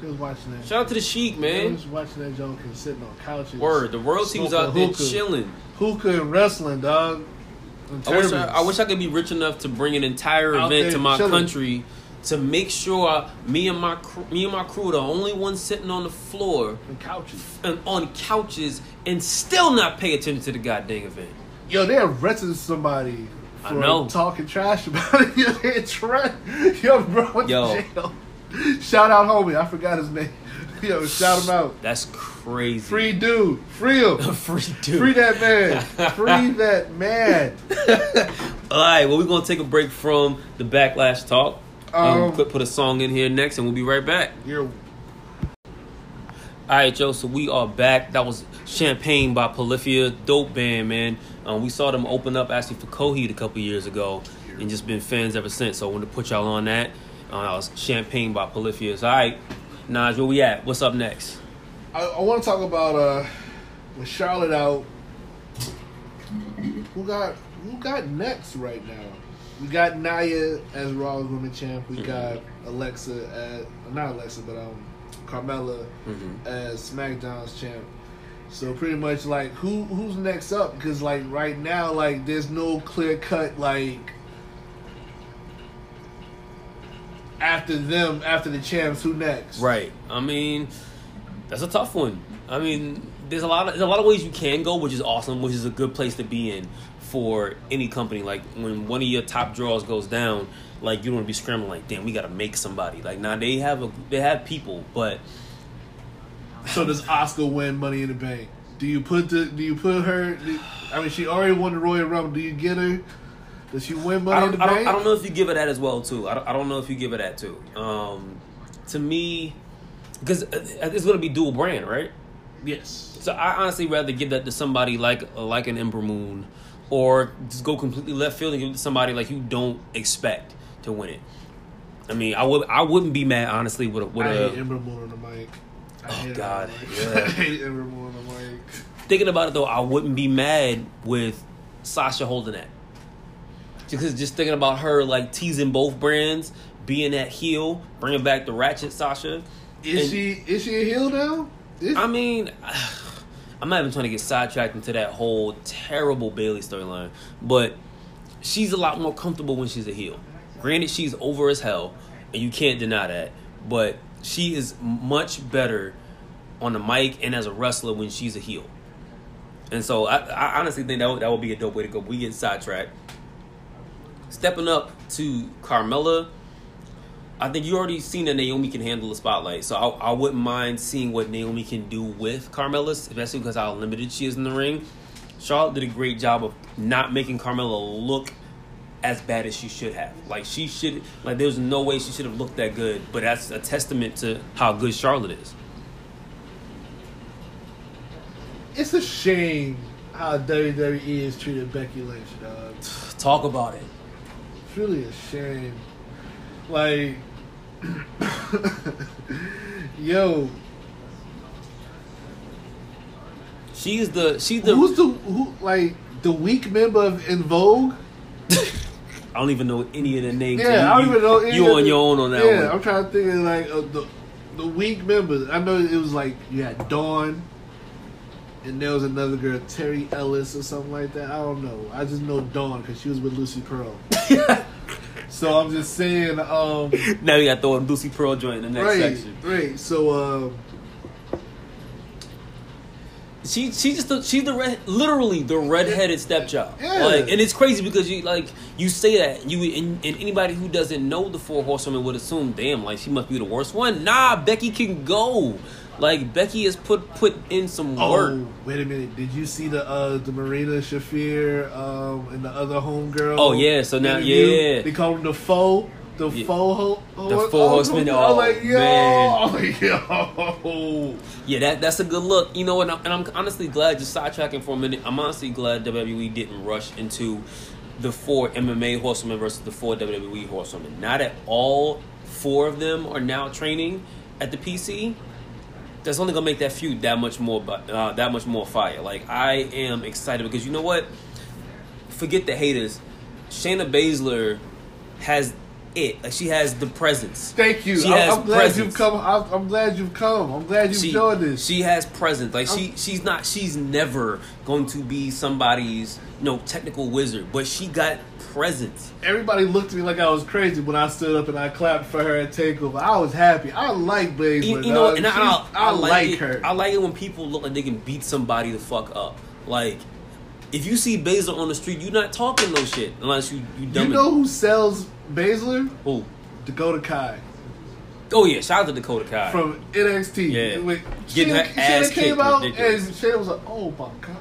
They was watching that. Shout out to the Sheik, They man. was watching that Joker sitting on couches. Word, the royalty was out there chilling. Hookah and wrestling, dog. I wish I. I wish I could be rich enough to bring an entire Out event there to my chilling. country to make sure me and my cr- me and my crew are the only ones sitting on the floor And couches. and on couches and still not pay attention to the goddamn event. Yo, they arrested somebody I for know. talking trash about it. Yo, they tra- Yo, bro, went Yo. to jail. Shout out, homie. I forgot his name. Yo, shout him out. That's crazy. Free dude. Free him. free dude. Free that man. Free that man. All right, well we're gonna take a break from the backlash talk. Um, Um, put put a song in here next, and we'll be right back. You're All right, Joe. So we are back. That was Champagne by Polyphia, dope band, man. Um, we saw them open up actually for Coheed a couple years ago, and just been fans ever since. So I wanted to put y'all on that. Uh, that was Champagne by Polyphia. So, all right, Naj, where we at? What's up next? I, I want to talk about uh, with Charlotte out. Who got who got next right now? We got Nia as Raw's Women Champ. We got Alexa as not Alexa, but um, Carmella as SmackDown's champ. So pretty much like who who's next up? Because like right now, like there's no clear cut like after them after the champs. Who next? Right. I mean, that's a tough one. I mean, there's a lot of there's a lot of ways you can go, which is awesome, which is a good place to be in for any company. Like when one of your top draws goes down, like you don't want to be scrambling like, damn, we got to make somebody. Like now they have a they have people, but So does Asuka win Money in the Bank? Do you put the? Do you put her? do- I mean, she already won the Royal Rumble. Do you get her? Does she win Money in the I, Bank? don't, I don't know if you give her that as well too. I don't, I don't know if you give her that too. Um, to me, because uh, uh, it's going to be dual brand, right? Yes. So I honestly rather give that to somebody like like an Ember Moon, or just go completely left field and give it to somebody like you don't expect to win it. I mean, I would I wouldn't be mad honestly with a, with I hate a Ember Moon on the mic. I Oh, hate God, on the mic. yeah. I hate Ember Moon on the mic. thinking about it though. I wouldn't be mad with Sasha holding that. Because just thinking about her like teasing both brands, being that heel, bringing back the Ratchet Sasha. Is And- she is she a heel now? Is, I mean, I'm not even trying to get sidetracked into that whole terrible Bayley storyline, but she's a lot more comfortable when she's a heel. Granted, she's over as hell, and you can't deny that, but she is much better on the mic and as a wrestler when she's a heel. And so I, I honestly think that would, that would be a dope way to go. We get sidetracked. Stepping up to Carmella, I think you already seen that Naomi can handle the spotlight, so I, I wouldn't mind seeing what Naomi can do with Carmella, especially because how limited she is in the ring. Charlotte did a great job of not making Carmella look as bad as she should have. Like she should, like there's no way she should have looked that good. But that's a testament to how good Charlotte is. it's a shame how WWE has treated Becky Lynch, dog. Talk about it. It's really a shame. Like, yo, She's the she's the. who's the who like the weak member of En Vogue? I don't even know any of the names. Yeah, You- I don't even know. any You on the- your own on that yeah, one. I'm trying to think of like uh, the the weak members. I know it was like you had Dawn, and there was another girl, Terry Ellis or something like that. I don't know. I just know Dawn because she was with Lucy Pearl. so I'm just saying. Um, now you got to throw a Lucy Pearl joint in the next right, section. right. So um, She she just the, she's the red, literally the redheaded stepchild. Yeah. Like, and it's crazy because you like you say that you and, and anybody who doesn't know the four horsewomen would assume, damn, like she must be the worst one. Nah, Becky can go. Like Becky has put put in some oh work. wait a minute. Did you see the uh, the Marina Shafir um, and the other homegirl? Oh, yeah, so now- interview? yeah. they call him the foe. The Yeah. faux ho- The ho- faux oh, was like, yo, man. Like, yo. Yeah, that that's a good look. You know what? And I'm honestly glad. Just sidetracking for a minute. I'm honestly glad WWE didn't rush into the four MMA horsewomen versus the four WWE horsewomen. Now that all four of them are now training at the PC, that's only gonna make that feud that much more, uh, that much more fire. Like I am excited because you know what? Forget the haters. Shayna Baszler has it. Like she has the presence. Thank you. She I, has I'm glad presence. you've come. I'm, I'm glad you've come. I'm glad you've she, joined this. She has presence. Like she I'm- she's not she's never going to be somebody's you know technical wizard, but she got presence. Everybody looked at me like I was crazy when I stood up and I clapped for her at Takeover. I was happy. I like Blaze. You, you know, and I, I, I like, it, her. I like it when people look like they can beat somebody the fuck up. Like if you see Baszler on the street, you're not talking no shit unless you you you dumb. know who sells Baszler? who? Dakota Kai Oh yeah, shout out to Dakota Kai. from NXT. Yeah. When Getting her Shayna- ass Shayna came kicked out ridiculous. and Shayna was like, "Oh my god."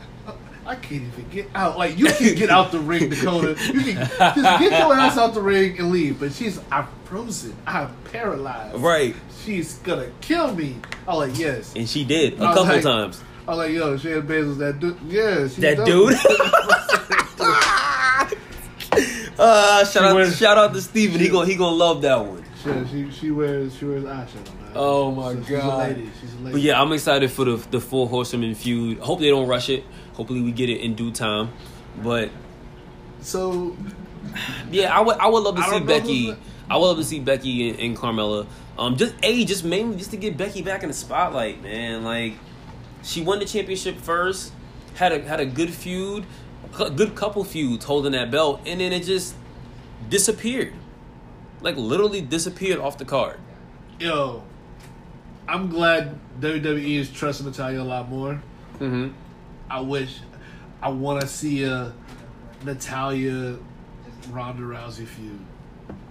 I can't even get out. Like you can get out the ring, Dakota. You can just get your ass out the ring and leave. But she's, I'm frozen. I'm paralyzed. right, She's gonna kill me. I'm like, yes. and she did a couple like- times. I'm like, yo, Shayna Baszler's that dude. Yeah, she's That dope. dude. uh, shout out, wears- shout out to Steven. He gonna he gonna love that one. She, she she wears she wears eyeshadow. Oh, my So She's a God. lady. She's a lady. But yeah, I'm excited for the the four horsewomen feud. Hope they don't rush it. Hopefully we get it in due time. But So yeah, I would I would love to I see Becky. I would love to see Becky and, and Carmella. Um, just a just mainly just to get Becky back in the spotlight, man. Like she won the championship first, had a had a good feud, a good couple feuds holding that belt, and then it just disappeared. Like literally disappeared off the card. yo, I'm glad WWE is trusting Natalya a lot more. Mm-hmm. I wish I want to see a Natalya Ronda Rousey feud.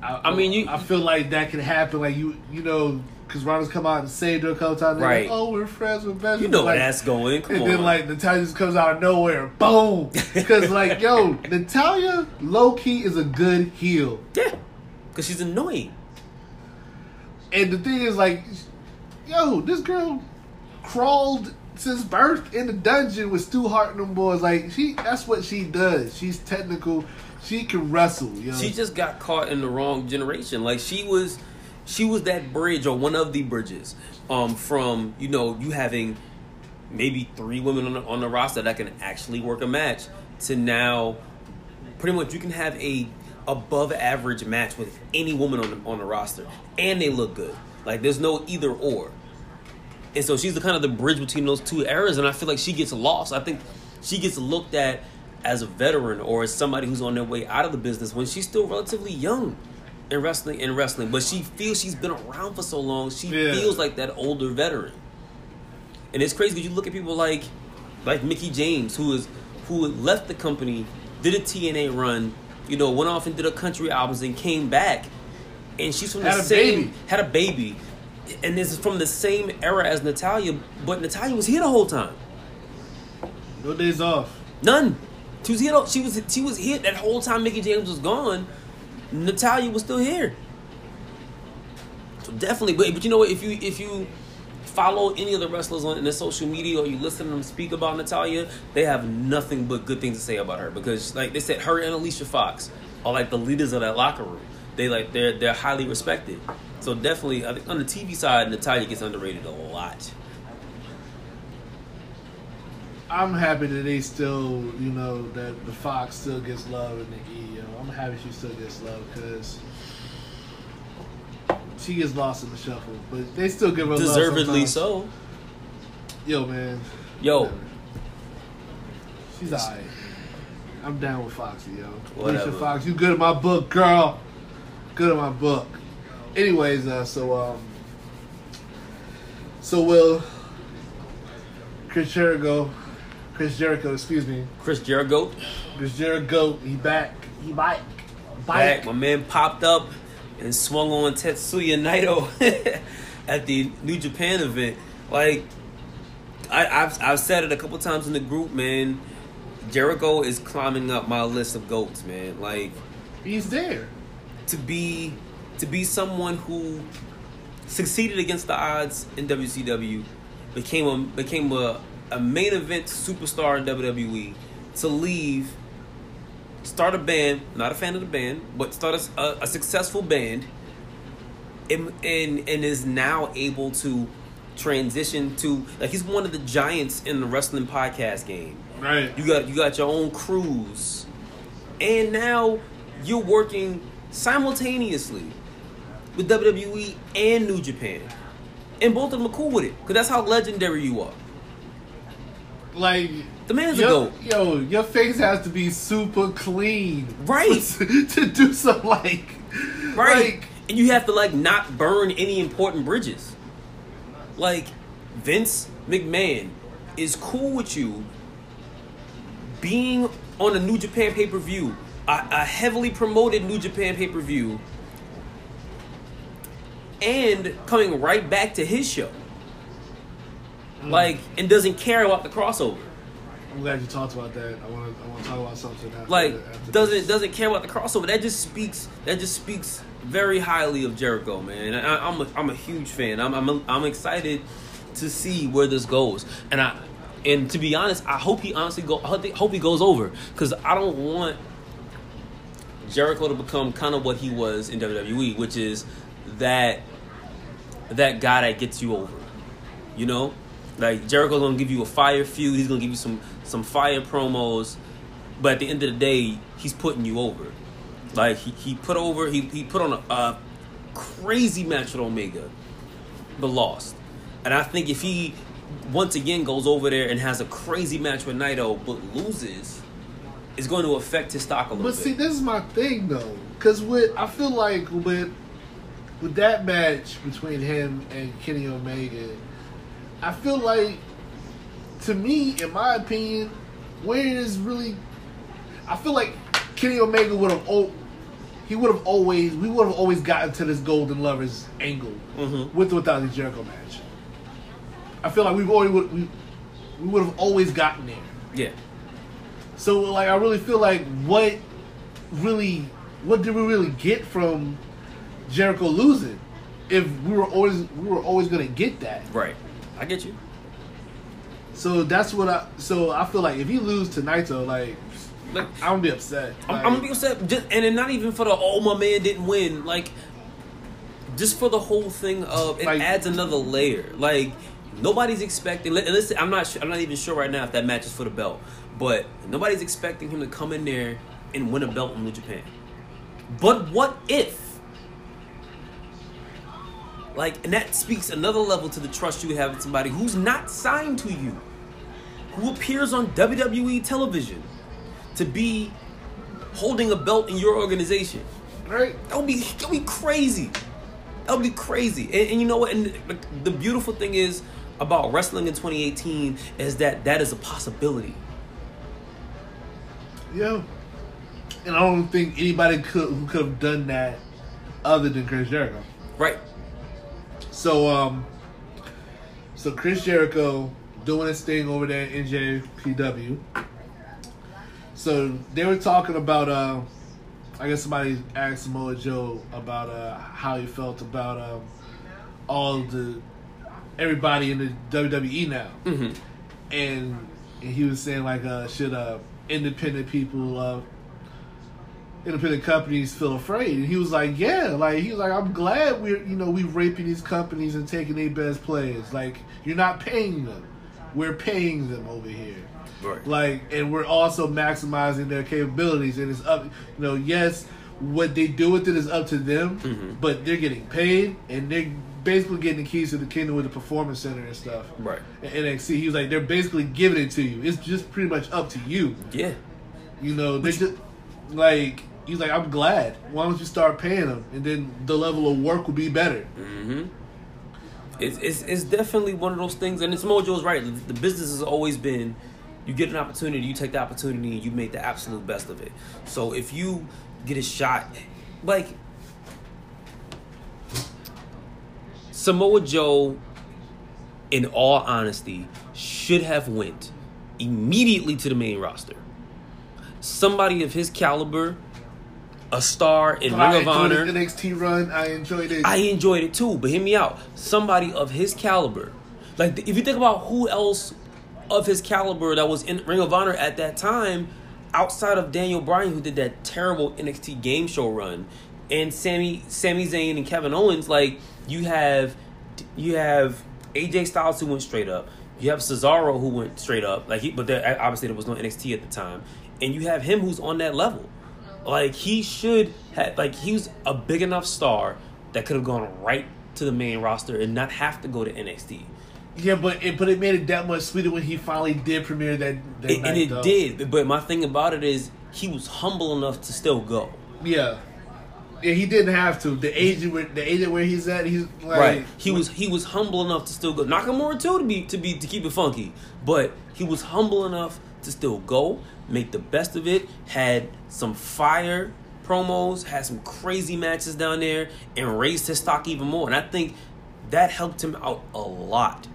I, I mean, you- I feel like that could happen. Like you, you know, because Ronda's come out and saved her a couple times. Right. Like, oh, we're friends with best. You know like, that's going. Come and on. then like Natalya just comes out of nowhere, boom. Because like, yo, Natalya low key is a good heel. yeah, because she's annoying. And the thing is, like, yo, this girl crawled since birth in the dungeon with Stu Hart and them boys. Like, she that's what she does. She's technical. She can wrestle. Yo. She just got caught in the wrong generation. Like she was, she was that bridge or one of the bridges, um, from you know you having maybe three women on the, on the roster that can actually work a match to now, pretty much you can have a above average match with any woman on the, on the roster and they look good. Like there's no either or. And so she's the kind of the bridge between those two eras, and I feel like she gets lost. I think she gets looked at as a veteran or as somebody who's on their way out of the business when she's still relatively young in wrestling in wrestling. But she feels she's been around for so long, she Yeah. feels like that older veteran. And it's crazy because you look at people like like Mickie James, who is who left the company, did a TNA run, you know, went off and did a country albums and came back. And she's from the Had same baby. had a baby. And this is from the same era as Natalya, but Natalya was here the whole time. no days off. None. She was here. She was she was here that whole time. Mickie James was gone. Natalya was still here. So definitely, but but you know what? If you if you follow any of the wrestlers on in their social media or you listen to them speak about Natalya, they have nothing but good things to say about her because, like they said, her and Alicia Fox are like the leaders of that locker room. They like they're they're highly respected. So definitely, I think on the TV side, Natalya gets underrated a lot. I'm happy that they still, you know, that the Fox still gets love in the E. Yo. I'm happy she still gets love because she gets lost in the shuffle, but they still give her Deservedly love. so. Yo, man. Yo. Whatever. She's alright. I'm down with Foxy, yo. Whatever. Alicia Fox, you good at my book, girl. Good at my book. Anyways, uh, so um, so will Chris Jericho, Chris Jericho, excuse me, Chris Jericho Chris Jericho, he back, he back, back. My man popped up and swung on Tetsuya Naito at the New Japan event. Like I, I've I've said it a couple times in the group, man. Jericho is climbing up my list of goats, man. Like He's there. To be to be someone who succeeded against the odds in WCW, became a became a, a main event superstar in WWE, to leave, start a band, not a fan of the band, but start a, a, a successful band, and, and and is now able to transition to like he's one of the giants in the wrestling podcast game. Right. You got you got your own cruise, and now you're working simultaneously with WWE and New Japan, and both of them are cool with it because that's how legendary you are. Like The man's a yo, goat. yo, your face has to be super clean, Right. to do some like, Right. like, and you have to like not burn any important bridges. Like Vince McMahon is cool with you being on a New Japan pay per view, a, a heavily promoted New Japan pay per view, and coming right back to his show. Mm. Like, and doesn't care about the crossover. I'm glad you talked about that. I want to, I want to talk about something after, like after doesn't this. doesn't care about the crossover. That just speaks that just speaks very highly of Jericho, man. I, I'm a, I'm a huge fan. I'm I'm I'm excited to see where this goes. And I and to be honest, I hope he honestly go. I hope he goes over because I don't want Jericho to become kind of what he was in WWE, which is that that guy that gets you over. You know, like Jericho's gonna give you a fire feud. He's gonna give you some some fire promos, but at the end of the day, he's putting you over. Like he, he put over he, he put on a, a crazy match with Omega, but lost. And I think if he once again goes over there and has a crazy match with Naito but loses, it's going to affect his stock a little But bit. But see, this is my thing though, because with I feel like with with that match between him and Kenny Omega, I feel like to me, in my opinion, where is really, I feel like Kenny Omega would have oh, he would have always we would have always gotten to this Golden Lovers angle Mhm. with or without the Jericho match. I feel like we've already would we, we would have always gotten there. yeah. So like I really feel like what really what did we really get from Jericho losing? If we were always we were always gonna get that. Right. I get you. So that's what I so I feel like if you lose to Naito, like Like, I'm gonna be upset. I'm, Like, I'm gonna be upset, just, and then not even for the oh my man didn't win, like just for the whole thing of it Like- adds another layer. Like nobody's expecting. listen, I'm not. su- I'm not even sure right now if that match is for the belt, but nobody's expecting him to come in there and win a belt in New Japan. But what if? Like, and that speaks another level to the trust you have in somebody who's not signed to you, who appears on WWE television to be holding a belt in your organization. right? That would be that would be crazy. That would be crazy. And, and you know what? And the, the beautiful thing is about wrestling in 2018 is that that is a possibility. Yeah. And I don't think anybody could who could have done that other than Chris Jericho. Right. So um so Chris Jericho doing his thing over there in NJPW. So they were talking about uh I guess somebody asked Samoa Joe about uh how he felt about um all the everybody in the WWE now, hmm and, and he was saying like, uh, should uh, independent people, uh, independent companies feel afraid? And he was like, yeah, like he was like, I'm glad we're you know we're raping these companies and taking their best players. Like you're not paying them, we're paying them over here. Right. Like, and we're also maximizing their capabilities, and it's up. You know, yes, what they do with it is up to them, Mhm. but they're getting paid, and they're basically getting the keys to the kingdom with the performance center and stuff. Right. And NXT, he was like, they're basically giving it to you. It's just pretty much up to you. Yeah. You know, they just like he's like, I'm glad. Why don't you start paying them, and then the level of work will be better. hmm It's, it's it's definitely one of those things, and it's Mojo's right. The business has always been, you get an opportunity, you take the opportunity, and you make the absolute best of it. So if you get a shot, like Samoa Joe, in all honesty, should have went immediately to the main roster. Somebody of his caliber, a star in Ring of enjoyed Honor. the NXT run. I enjoyed it. I enjoyed it too, but hear me out. Somebody of his caliber, like if you think about who else of his caliber that was in Ring of Honor at that time, outside of Daniel Bryan, who did that terrible NXT game show run, and Sammy, Sami Zayn, and Kevin Owens, like you have, you have AJ Styles who went straight up. You have Cesaro who went straight up, like he, but there, obviously there was no NXT at the time, and you have him who's on that level. Like he should have, like he was a big enough star that could have gone right to the main roster and not have to go to NXT. yeah, but it but it made it that much sweeter when he finally did premiere that. that It- night, and it though. did, but my thing about it is he was humble enough to still go. Yeah. Yeah, he didn't have to. The agent, where, the agent where he's at, he's like, Right. He was he was humble enough to still go. Nakamura too to be to be to keep it funky, but he was humble enough to still go, make the best of it. Had some fire promos, had some crazy matches down there, and raised his stock even more. And I think that helped him out a lot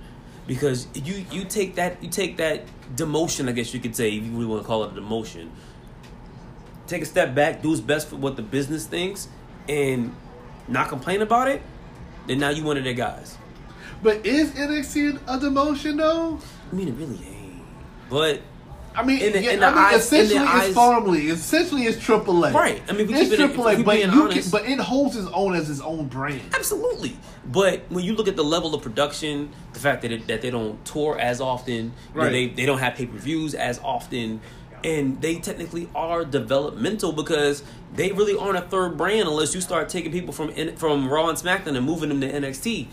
because you you take that you take that demotion, I guess you could say, if you really want to call it a demotion. Take a step back, do his best for what the business thinks, and not complain about it. Then now you one of their guys. But is NXT a demotion though? I mean, it really ain't. But I mean, In the- yeah, in the I mean, eyes- in essentially the it's eyes- formally, essentially it's AAA. Right. I mean, it's keep it- AAA, but you honest- can, but it holds its own as its own brand. absolutely. But when you look at the level of production, the fact that it, that they don't tour as often, you know, Right. they they don't have pay per views as often, and they technically are developmental because they really aren't a third brand unless you start taking people from from Raw and SmackDown and moving them to NXT.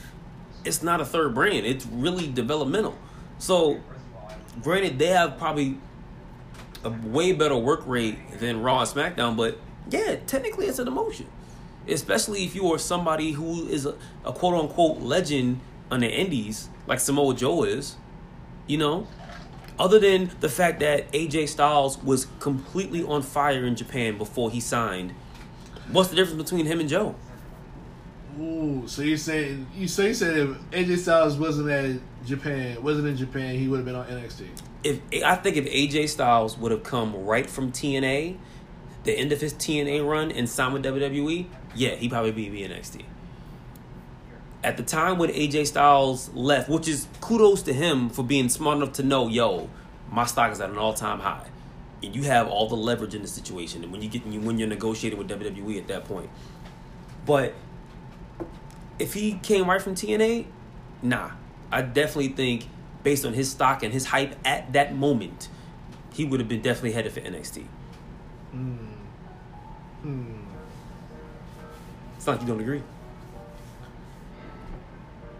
It's not a third brand. It's really developmental. So, granted, they have probably a way better work rate than Raw and SmackDown, but yeah, technically it's an emotion. Especially if you are somebody who is a, a quote unquote legend on the indies, like Samoa Joe is, you know? Other than the fact that AJ Styles was completely on fire in Japan before he signed, what's the difference between him and Joe? Ooh, so you're saying you so you said if AJ Styles wasn't at Japan, wasn't in Japan, he would have been on NXT. if I think if AJ Styles would have come right from TNA, the end of his TNA run and signed with WWE, yeah, he'd probably be in NXT. At the time when AJ Styles left, which is kudos to him for being smart enough to know, yo, my stock is at an all time high, and you have all the leverage in the situation, and when you get when you're negotiating with WWE at that point, but if he came right from TNA, nah. I definitely think based on his stock and his hype at that moment, he would have been definitely headed for NXT. Hmm. It's not like you don't agree.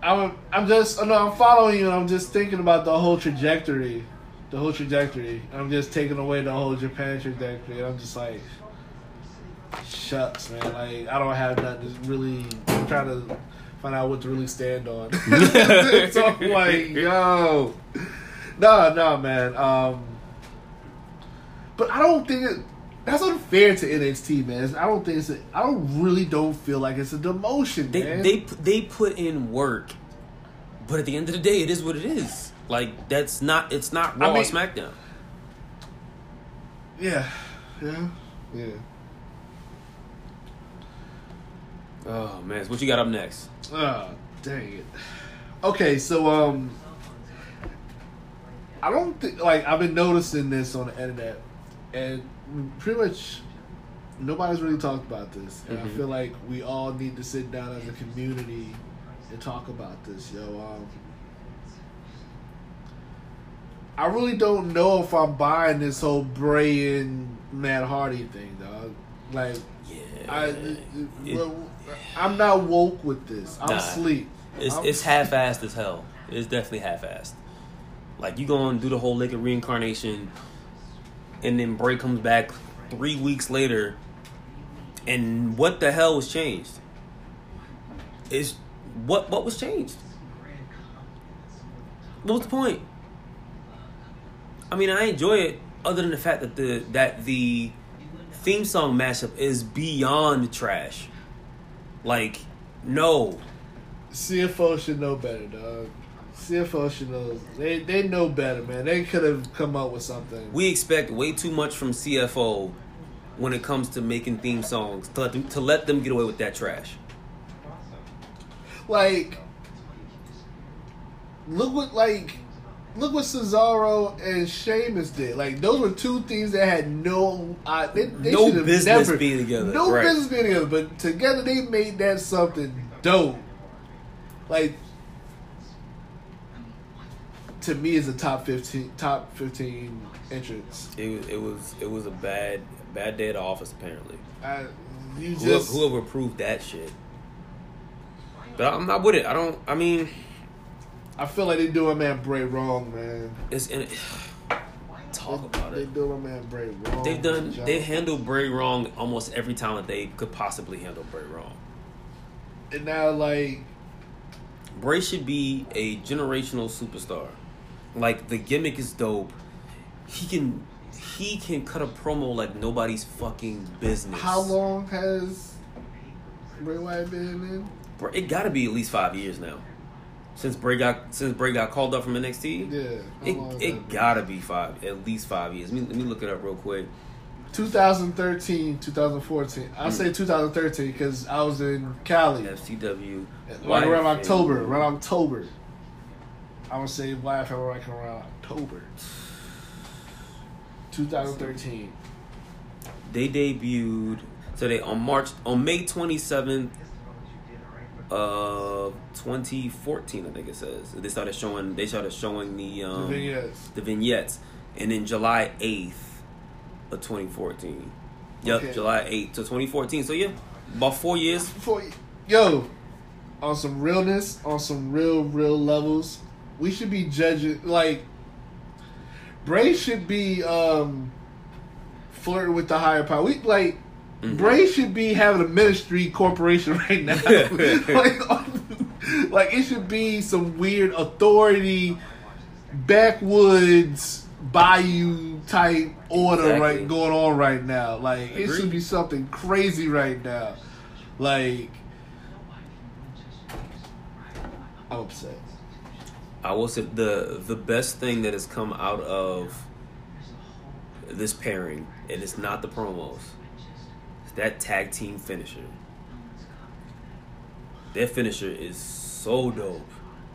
I'm I'm just no, I'm following you and I'm just thinking about the whole trajectory. The whole trajectory. I'm just taking away the whole Japan trajectory and I'm just like shucks, man. Like I don't have nothing to really I'm trying to find out what to really stand on. so I'm like, yo. No, no, man. Um But I don't think it that's unfair to NXT, man. I don't think it's. A, I don't really don't feel like it's a demotion, They man. they they put in work, but at the end of the day, it is what it is. Like that's not it's not Raw I mean- SmackDown. Yeah, yeah, yeah. Oh man, so what you got up next? Oh, dang it. Okay, so um, I don't think like I've been noticing this on the internet, and pretty much nobody's really talked about this, and I Mhm. feel like we all need to sit down as a community and talk about this, yo. Um, I really don't know if I'm buying this whole Bray and Matt Hardy thing, dog. Like, Yeah. I, It- well, I'm not woke with this. I'm Nah. asleep. It's I'm- it's half assed as hell. It's definitely half assed. Like you gonna do the whole Lake of Reincarnation, and then Bray comes back three weeks later, and what the hell was changed? Is what what was changed? What was the point? I mean, I enjoy it, other than the fact that the that the theme song mashup is beyond trash. Like, no, CFO should know better, dog. CFO should know. They they know better, man. They could have come up with something. we expect way too much from CFO when it comes to making theme songs to let them, to let them get away with that trash. like, look what like, look what Cesaro and Sheamus did. Like those were two things that had no, uh, they, they No should have business never, being together, No right. business being together, but together they made that something dope. Like. To me, is a top fifteen, top fifteen entrance. It was it was it was a bad bad day at the office apparently. I, you Whoever, just whoever approved that shit. But I'm not with it. I don't. I mean, I feel like they doing man Bray wrong, man. it's in. Talk about it. They it. doing man Bray wrong. They've done. They handled Bray wrong almost every time that they could possibly handle Bray wrong. and now like Bray should be a generational superstar. Like the gimmick is dope. He can he can cut a promo like nobody's fucking business. how long has Bray Wyatt been in? Bro, It got to be at least five years now. Since Bray got since Bray got called up from NXT. Yeah, It it gotta be five, at least five years. Let me, let me look it up real quick. 2013, 2014. I'll Mm. say 2013 because I was in Cali, FCW. like around October. Around October. I would say Black felt like around October. 2013. They debuted so they on March on May twenty seventh of twenty fourteen, I think it says. They started showing they started showing the um the vignettes. the vignettes. And then July eighth of twenty fourteen. Yep, Okay. July eighth to twenty fourteen. So yeah. About four years. Before, yo, on some realness, on some real, real levels, we should be judging. Like, Bray should be um flirting with the higher power. We like Mhm. Bray should be having a ministry corporation right now. like, like it should be some weird authority, backwoods bayou type order Exactly. right going on right now. Like it should be something crazy right now. Like I'm upset. I will say the the best thing that has come out of this pairing, and it's not the promos, is that tag team finisher. Their finisher is so dope.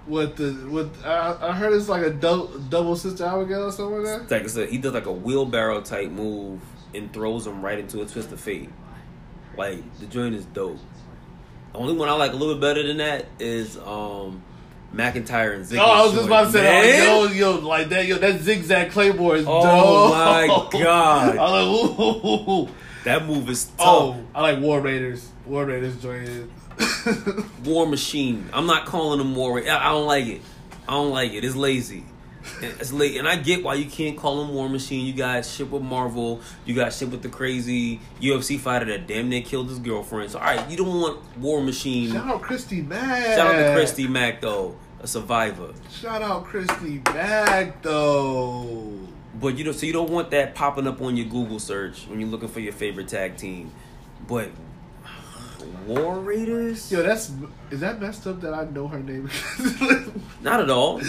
What the what I, I heard it's like a dou- double sister Abigail or something like It's that. Like I said, he does like a wheelbarrow type move and throws him right into a twist of fate. Like the joint is dope. The only one I like a little bit better than that is um McIntyre and Ziggler. Oh, I was just about to say, Man. oh, yo, yo, like that, yo, that zigzag claymore is dope. Oh, dope. my God. I like, ooh, ooh, ooh. That move is oh, tough. oh, I like War Raiders. War Raiders joined. War Machine. I'm not calling him War. Ra- I don't like it. I don't like it. It's lazy. And It's late, and I get why you can't call him War Machine. You got shit with Marvel. You got shit with the crazy UFC fighter that damn near killed his girlfriend. So, all right, you don't want War Machine. Shout out Christy Mack. Shout out to Christy Mack though, a survivor. Shout out Christy Mack though. But you know, so you don't want that popping up on your Google search when you're looking for your favorite tag team. But War Raiders, Yo, that's is that messed up that I know her name? not at all.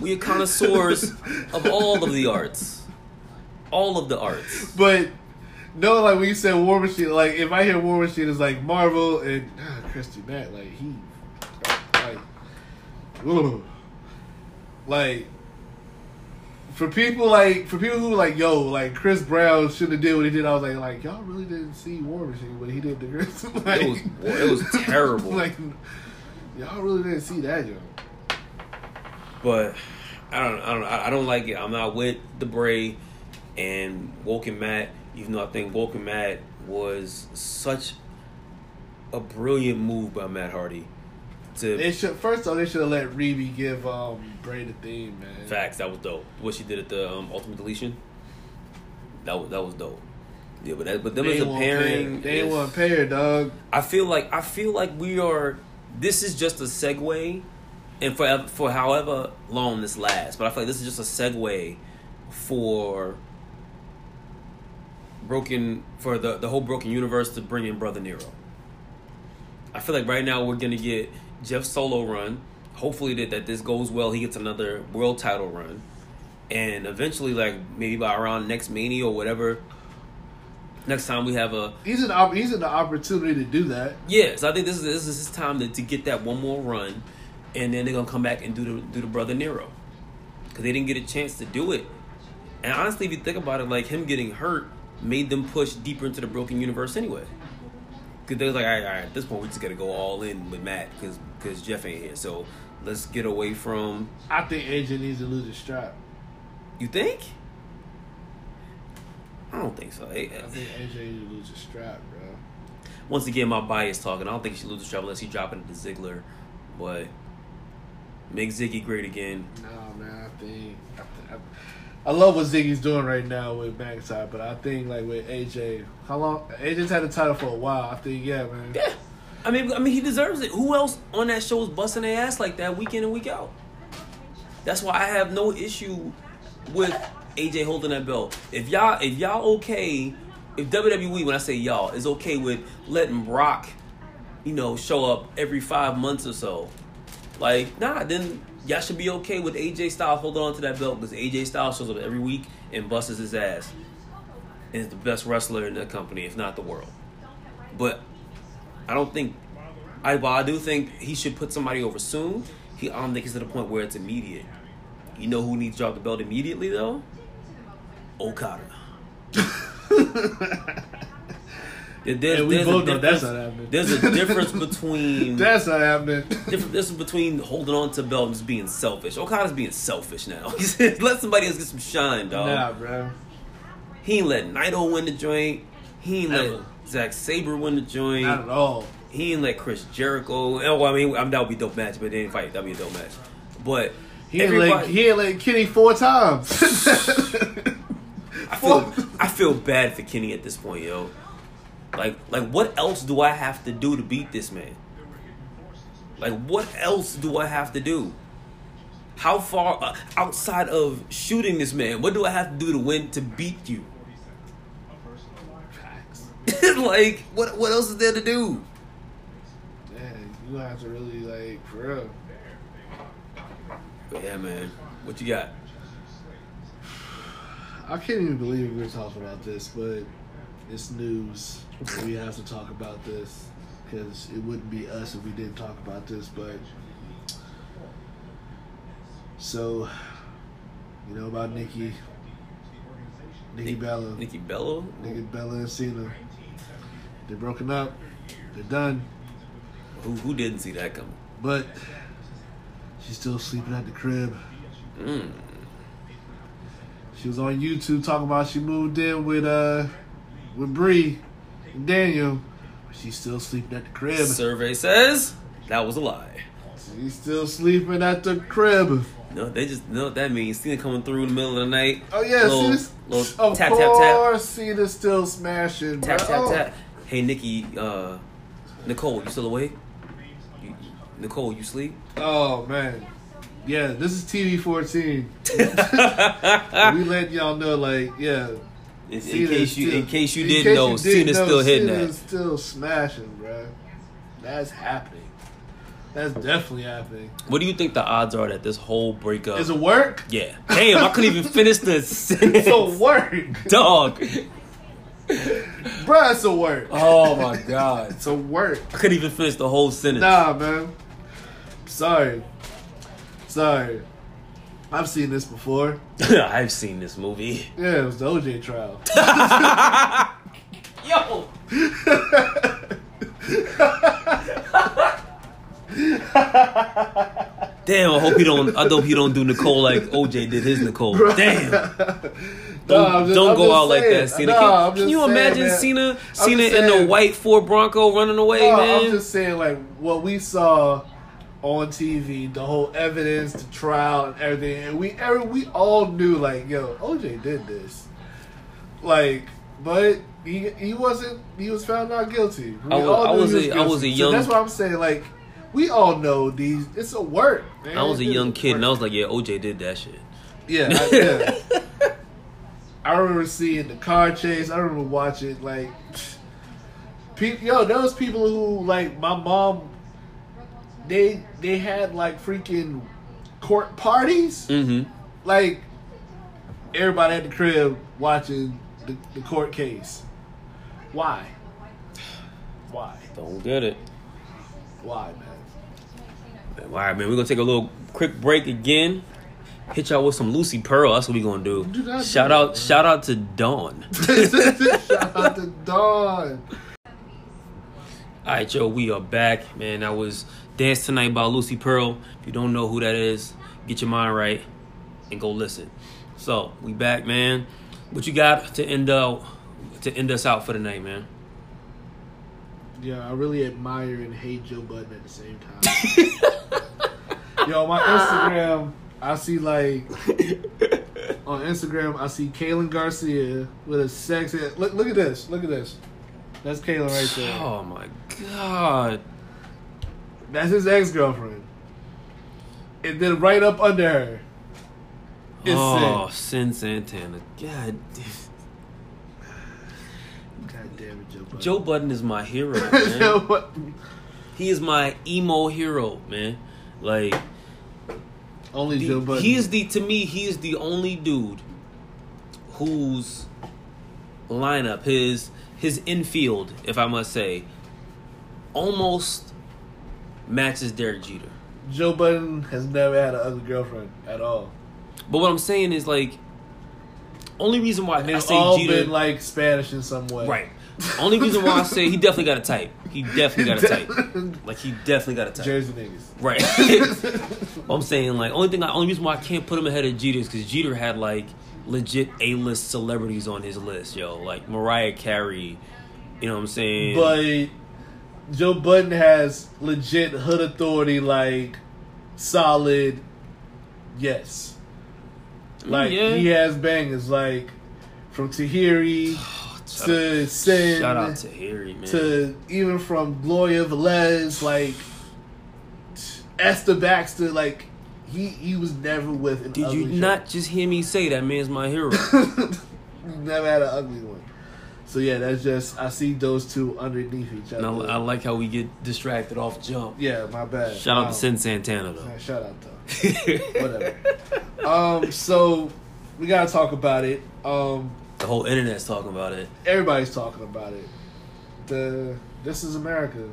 We are connoisseurs of all of the arts, all of the arts. But no, like when you said War Machine, like if I hear War Machine, it's like Marvel and ah, Christy Mack. Like he, like like for people like for people who were like yo like Chris Brown shouldn't have did what he did. I was like like y'all really didn't see War Machine what he did to Chris. like, It was it was terrible. like y'all really didn't see that yo. But I don't, I don't, I don't like it. I'm not with Debray and Woken Matt, even though I think Woken Matt was such a brilliant move by Matt Hardy. To They should first off they should have let Reby give um Bray the theme man. facts, that was dope. What she did at the um, Ultimate Deletion, that was that was dope. Yeah, but that, but them They as a ain't want pay pairing, They ain't is- want pay dog. I feel like I feel like we are. This is just a segue, and for for however long this lasts, but I feel like this is just a segue for broken for the the whole broken universe to bring in Brother Nero. I feel like right now we're gonna get Jeff solo run. Hopefully that, that this goes well. He gets another world title run, and eventually, like maybe by around next Mania or whatever. Next time we have a He's an he's in the opportunity to do that. Yes, I think this is this is his time to, to get that one more run, and then they're gonna come back and do the do the brother Nero, because they didn't get a chance to do it. And honestly, if you think about it, like him getting hurt made them push deeper into the broken universe anyway. Because they was like, all right, all right, at this point we just gotta go all in with Matt because because Jeff ain't here. So let's get away from. I think AJ needs to lose his strap. You think? I don't think so. I think AJ needs to lose his strap, bro. Once again, my bias talking. I don't think she loses strap unless he dropping it to Ziggler, but make Ziggy great again. No man. I think I, th- I, I love what Ziggy's doing right now with backside, but I think like with AJ, how long? AJ's had the title for a while. I think yeah, man. Yeah, I mean, I mean, he deserves it. Who else on that show is busting their ass like that week in and week out? That's why I have no issue with AJ holding that belt. If y'all, if y'all okay, if WWE, when I say y'all, is okay with letting Brock, you know, show up every five months or so, like nah, then y'all should be okay with AJ Styles holding on to that belt because AJ Styles shows up every week and busts his ass, and is the best wrestler in the company, if not the world. But I don't think. I while I do think he should put somebody over soon. He I don't think he's to the point where it's immediate. You know who needs to drop the belt immediately though? Okada. There- There's, And we there's both a know that's difference- not happening. There's a difference between That's not happening. difference between holding on to belt and just being selfish. Okada's being selfish now. Let somebody else get some shine, dog. nah, bro. He ain't let Naito win the joint. He ain't let Never. Zack Sabre win the joint. Not at all. He ain't let Chris Jericho. Oh, I mean, I mean, that would be a dope match, but they didn't fight. That'd be a dope match. But He ain't like he ain't like Kenny four times. I feel I feel bad for Kenny at this point, yo. Like like what else do I have to do to beat this man? Like what else do I have to do? How far uh, outside of shooting this man? What do I have to do to win to beat you? like what what else is there to do? Man, you have to really like for real. But yeah, man. What you got? I can't even believe we're talking about this, but it's news. we have to talk about this because it wouldn't be us if we didn't talk about this. But so, you know about Nikki, Nikki Bella, Nikki Bella? Nikki Bella and Cena. They're broken up. They're done. Who who didn't see that coming? But she's still sleeping at the crib. Mm. She was on YouTube talking about she moved in with uh with Brie and Daniel. But she's still sleeping at the crib. Survey says that was a lie. She's still sleeping at the crib. No, they just know what that means. Cena coming through in the middle of the night. Oh yeah, little, Cena's, little of tap tap tap course Cena's still smashing. tap bro. tap tap. Hey Nikki, uh, Nicole, you still awake? You, Nicole, you sleep? Oh man, yeah, this is TV fourteen. we let y'all know, like, yeah. In case you still- in case you didn't case know, you didn't Cena's know, still hitting Cena's that. still smashing, bro. That's happening. That's definitely happening. What do you think the odds are that this whole breakup? Is it work? yeah. Damn, I couldn't even finish the sentence. It's a work. Dog. Bruh, it's a work. Oh my god. It's a work. I couldn't even finish the whole sentence. Nah, man. Sorry. Sorry. I've seen this before. I've seen this movie. Yeah, it was the OJ trial. Yo, damn! I hope he don't. I hope he don't do Nicole like OJ did his Nicole. Damn! Don't, No, I'm just- don't I'm go just out like saying. that, Cena. No, can I'm can you saying, imagine man. Cena, Cena just in the white Ford Bronco running away, No, man? I'm just saying, like what we saw on TV, the whole evidence, the trial, and everything, and we every, we all knew, like, yo, OJ did this, like, but he he wasn't. He was found not guilty. We I was- all I knew was he a- I was a young- So that's what I'm saying. Like, we all know these. It's a work. Man. I was a young kid, and I was like, "Yeah, OJ did that shit." Yeah, I, yeah. I remember seeing the car chase. I remember watching like, pe- yo, those people who like my mom. They they had like freaking court parties. Mm-hmm. Like everybody at the crib watching the, the court case. Why? Why? Don't get it. Why, man? All right, man. We're gonna take a little quick break again. Hit y'all with some Lucy Pearl. That's what we gonna do. Do not do shout that, out, shout out to Dawn. Shout out to Dawn. All right, yo, we are back, man. That was Dance Tonight by Lucy Pearl. If you don't know who that is, get your mind right and go listen. So we back, man. What you got to end out to end us out for the night, man? Yeah, I really admire and hate Joe Budden at the same time. Yo, on my Instagram, I see like on Instagram, I see Kaylin Garcia with a sexy. Look, look at this. Look at this. That's Kaylin right there. Oh my god. That's his ex girlfriend. And then right up under her is oh, Cyn. Cyn Santana. God. God damn it, Joe Budden. Joe Budden is my hero, man. He is my emo hero, man. Like Only the- Joe Budden. he is the to me he is the only dude whose lineup his his infield, if I must say, almost matches Derek Jeter. Joe Budden has never had an ugly girlfriend at all. But what I'm saying is like, only reason why I say all Jeter, been like Spanish in some way. right? Only reason why I say he definitely got a type. He definitely got a type. Like he definitely got a type. Jersey niggas. Right. I'm saying like only thing, I, only reason why I can't put him ahead of Jeter is because Jeter had like legit A-list celebrities on his list, yo, like Mariah Carey. You know what I'm saying? But Joe Budden has legit hood authority, like solid. Yes, like Mm, yeah. he has bangers, like from Tahiry shout, to Cyn shout out to Harry, man. to even from Gloria Velez, like Esther Baxter, like he he was never with an Did you not just hear me say that man's my hero? never had an ugly one. So yeah, that's just I see those two underneath each and other. I, I like how we get distracted off jump. yeah, my bad. Shout out Um, to Cyn Santana though. Shout out though. Whatever. um, so we gotta talk about it. Um, the whole internet's talking about it. everybody's talking about it. The This Is America.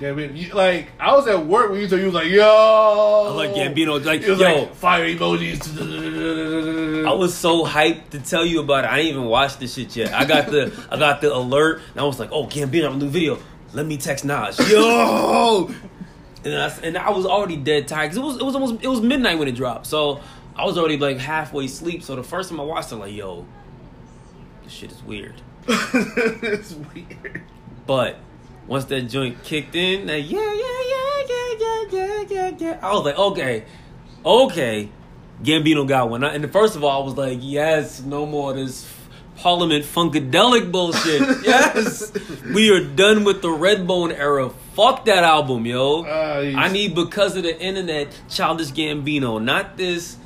You, like I was at work when you told you was like, yo, I like Gambino, like was yo. like fire emojis. I was so hyped to tell you about it. I ain't even watched this shit yet. I got the I got the alert, and I was like, "Oh, Gambino, I have a new video. Let me text Nas." Yo, and I and I was already dead tired because it was it was almost it was midnight when it dropped, so I was already like halfway asleep. So the first time I watched it, I'm like, "Yo, this shit is weird." it's weird. But once that joint kicked in, like yeah, yeah, yeah, yeah, yeah, yeah, yeah, yeah. I was like, okay, okay, Gambino got one. And first of all, I was like, yes, no more this Parliament funkadelic bullshit. yes, we are done with the Redbone era. Fuck that album, yo. Uh, I need because of the internet, childish Gambino, not this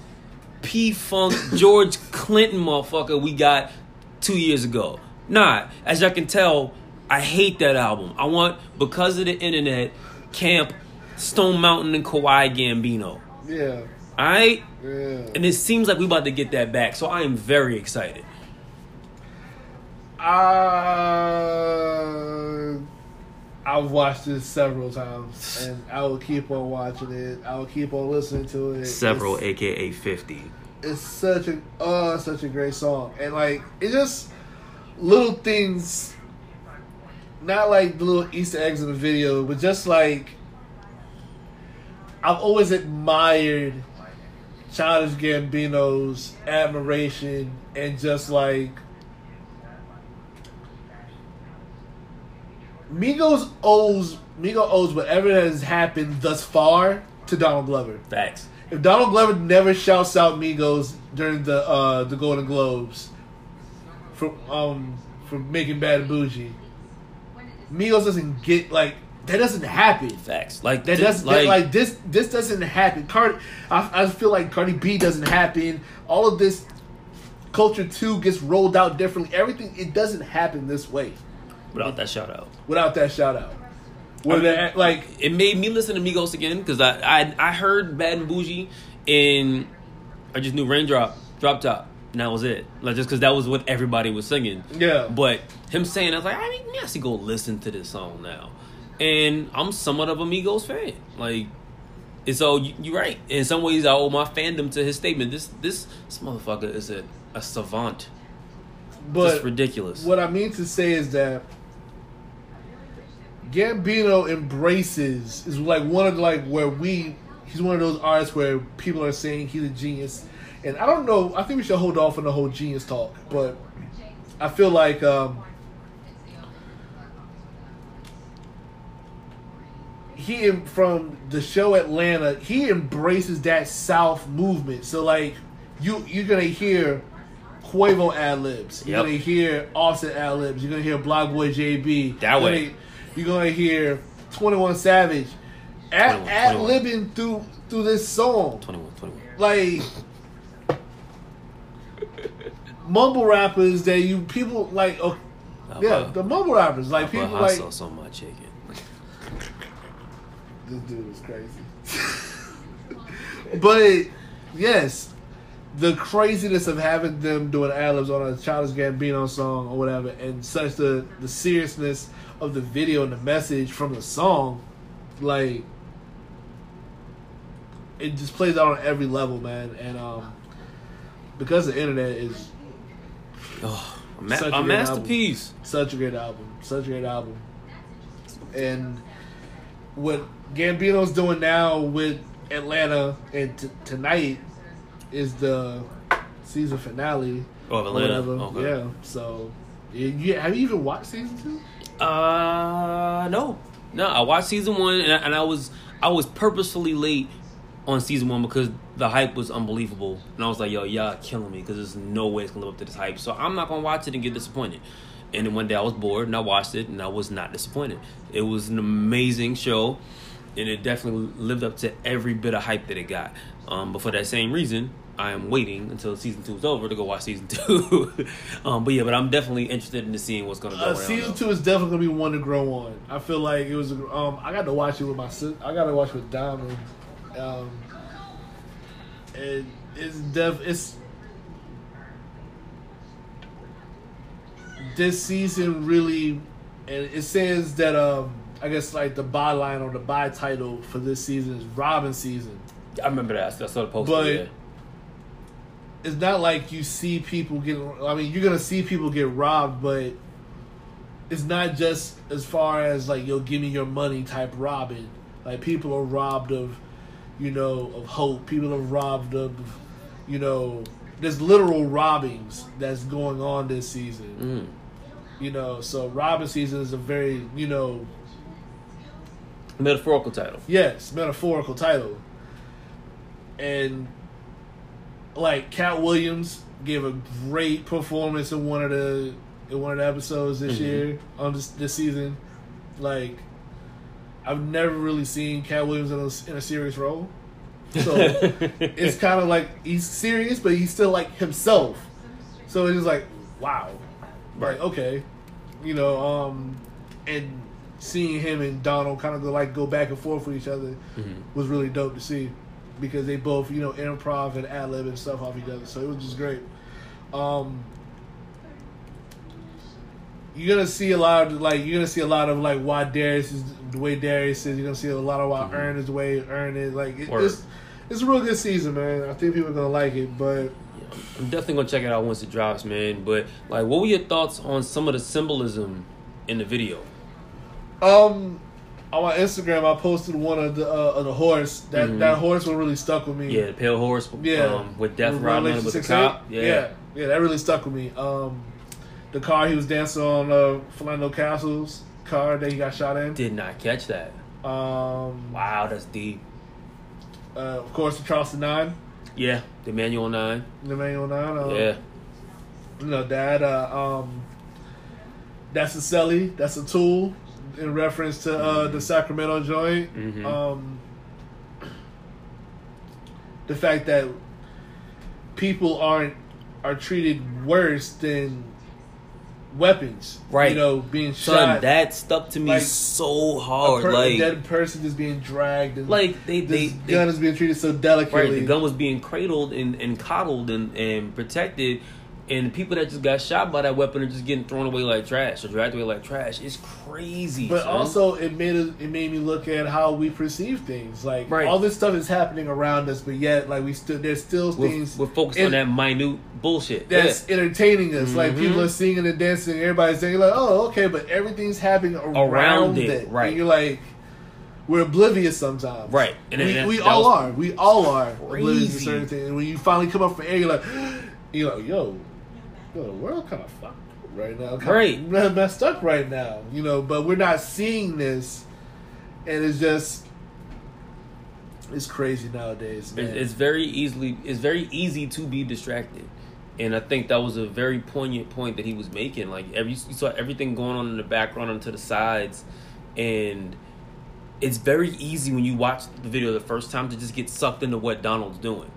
P Funk George Clinton motherfucker we got two years ago. Nah, as y'all can tell, I hate that album. I want because of the internet, Camp, Stone Mountain, and Kauai Gambino. Yeah, Alright? yeah. And it seems like we about to get that back, so I am very excited. Uh, I've watched this several times, and I will keep on watching it. I will keep on listening to it. Several, It's, aka fifty. it's such a oh, such a great song, and like it's just little things, not like the little Easter eggs in the video, but just like I've always admired Childish Gambino's admiration and just like Migos owes Migo owes whatever has happened thus far to Donald Glover. Facts. If Donald Glover never shouts out Migos during the uh, the Golden Globes for um for making Bad and Boujee, Migos doesn't get like that doesn't happen. Facts. Like That th- doesn't like, like this. This doesn't happen. Cardi, I, I feel like Cardi B doesn't happen. All of this culture two gets rolled out differently. Everything it doesn't happen this way without that shout out. without that shout out. Where I mean, that like It made me listen to Migos again because I, I I heard Bad and Boujee and I just knew Raindrop, Drop Top, and that was it. Like just because that was what everybody was singing. Yeah. But him saying, I was like, I mean, I should go listen to this song now, and I'm somewhat of a Migos fan. Like, and so you, you're right. In some ways, I owe my fandom to his statement. This this, this motherfucker is a, a savant. but Just ridiculous. What I mean to say is that Gambino embraces is like one of like where we he's one of those artists where people are saying he's a genius, and I don't know. I think we should hold off on the whole genius talk, but I feel like um, he from the show Atlanta he embraces that South movement. So like you you're gonna hear Quavo ad libs. You're Yep. gonna hear Offset ad libs. You're gonna hear BlocBoy JB. That You're way. gonna- You're gonna hear Twenty One Savage ad 21, ad 21. libbing through through this song. 21, 21. Like mumble rappers that you people like. Oh, yeah, the mumble rappers like People people like. hustle on my chicken. This dude is crazy. but yes, the craziness of having them doing ad-libs on a Childish Gambino song or whatever, and such the the seriousness of the video and the message from the song, like it just plays out on every level, man. And um, because the internet is Oh, a, ma- Such a a masterpiece. such a great album, such a great album. And what Gambino's doing now with Atlanta and t- tonight is the season finale. Oh, or Atlanta. whatever. Okay. Yeah. So, you, have you even watched season two? Uh, no, no. I watched season one, and I, and I was I was purposefully late on season one because the hype was unbelievable, and I was like, "Yo, y'all killing me," because there's no way it's gonna live up to this hype. So I'm not gonna watch it and get disappointed. And then one day I was bored and I watched it, and I was not disappointed. It was an amazing show, and it definitely lived up to every bit of hype that it got. Um, but for that same reason, I am waiting until season two is over to go watch season two. um, but yeah, but I'm definitely interested in seeing what's gonna go. Uh, season two is definitely gonna be one to grow on. I feel like it was. a- Um, I got to watch it with my sis. I got to watch it with Diamond. Um, and it's def. It's this season really, and it says that um, I guess like the byline or the by title for this season is Robbin' season. I remember that. I saw the poster. But- yeah. it's not like you see people get. I mean, you're gonna see people get robbed, but it's not just as far as like yo, give me your money type robbing. Like people are robbed of, you know, of hope. People are robbed of, you know, there's literal robbings that's going on this season. Mm. You know, so robbing season is a very you know Metaphorical title. Yes, metaphorical title. And like Katt Williams gave a great performance in one of the in one of the episodes this Mhm. year on this this season. Like I've never really seen Katt Williams in a, in a serious role. So it's kind of like he's serious, but he's still like himself. So it's just like, wow, like okay, you know, um, and seeing him and Donald kind of go like go back and forth with each other Mhm. was really dope to see because they both you know improv and ad lib and stuff off each other. So it was just great. Um, you're gonna see a lot of like you're gonna see a lot of like why Darius is the way Darius is. You're gonna see a lot of why Mhm. Earn his way Earn it. Like it, it's it's a real good season, man. I think people are gonna like it, but I'm definitely gonna check it out once it drops, man. But like, what were your thoughts on some of the symbolism in the video? um. On my Instagram, I posted one of the uh, of the horse. That Mhm. that horse one really stuck with me. Yeah, the pale horse. Yeah. um, with Death riding on it Revelation with the cop. Yeah. yeah, yeah, that really stuck with me. Um, the car he was dancing on, uh, Philando Castile's car that he got shot in. Did not catch that. Um, Wow, that's deep. uh, of course, the Charleston Nine, Yeah, the Emanuel nine. the Emanuel nine. Uh, Yeah, you know that. Uh, um, that's a celly. That's a tool in reference to uh, the Sacramento joint. Mhm. Um, the fact that people aren't are treated worse than weapons. Right. You know, being son, shot. that stuck to me Like, so hard. per- a like, dead person is being dragged. And like they they, they gun is being treated so delicately. Right, the gun was being cradled and, and coddled and, and protected, and people that just got shot by that weapon are just getting thrown away like trash or dragged away like trash. It's crazy. But son. also, it made it, it made me look at how we perceive things. Like Right. all this stuff is happening around us, but yet, like we still there's still we're, things we're focused in- on that minute bullshit. that's entertaining us. Like Mhm. people are singing and dancing, everybody's saying like, "Oh, okay," but everything's happening around, Around it, it. right. And you're like, we're oblivious sometimes, Right. And we that- we that all are. We all are oblivious to crazy. certain things. And when you finally come up for air, you're like, you're like, yo, yo, the world kind of fucked right now, Right. messed up right now, you know. But we're not seeing this, and it's just. It's crazy nowadays, man. It's, it's very easily it's very easy to be distracted, and I think that was a very poignant point that he was making. Like every you saw everything going on in the background and to the sides, and it's very easy when you watch the video the first time to just get sucked into what Donald's doing,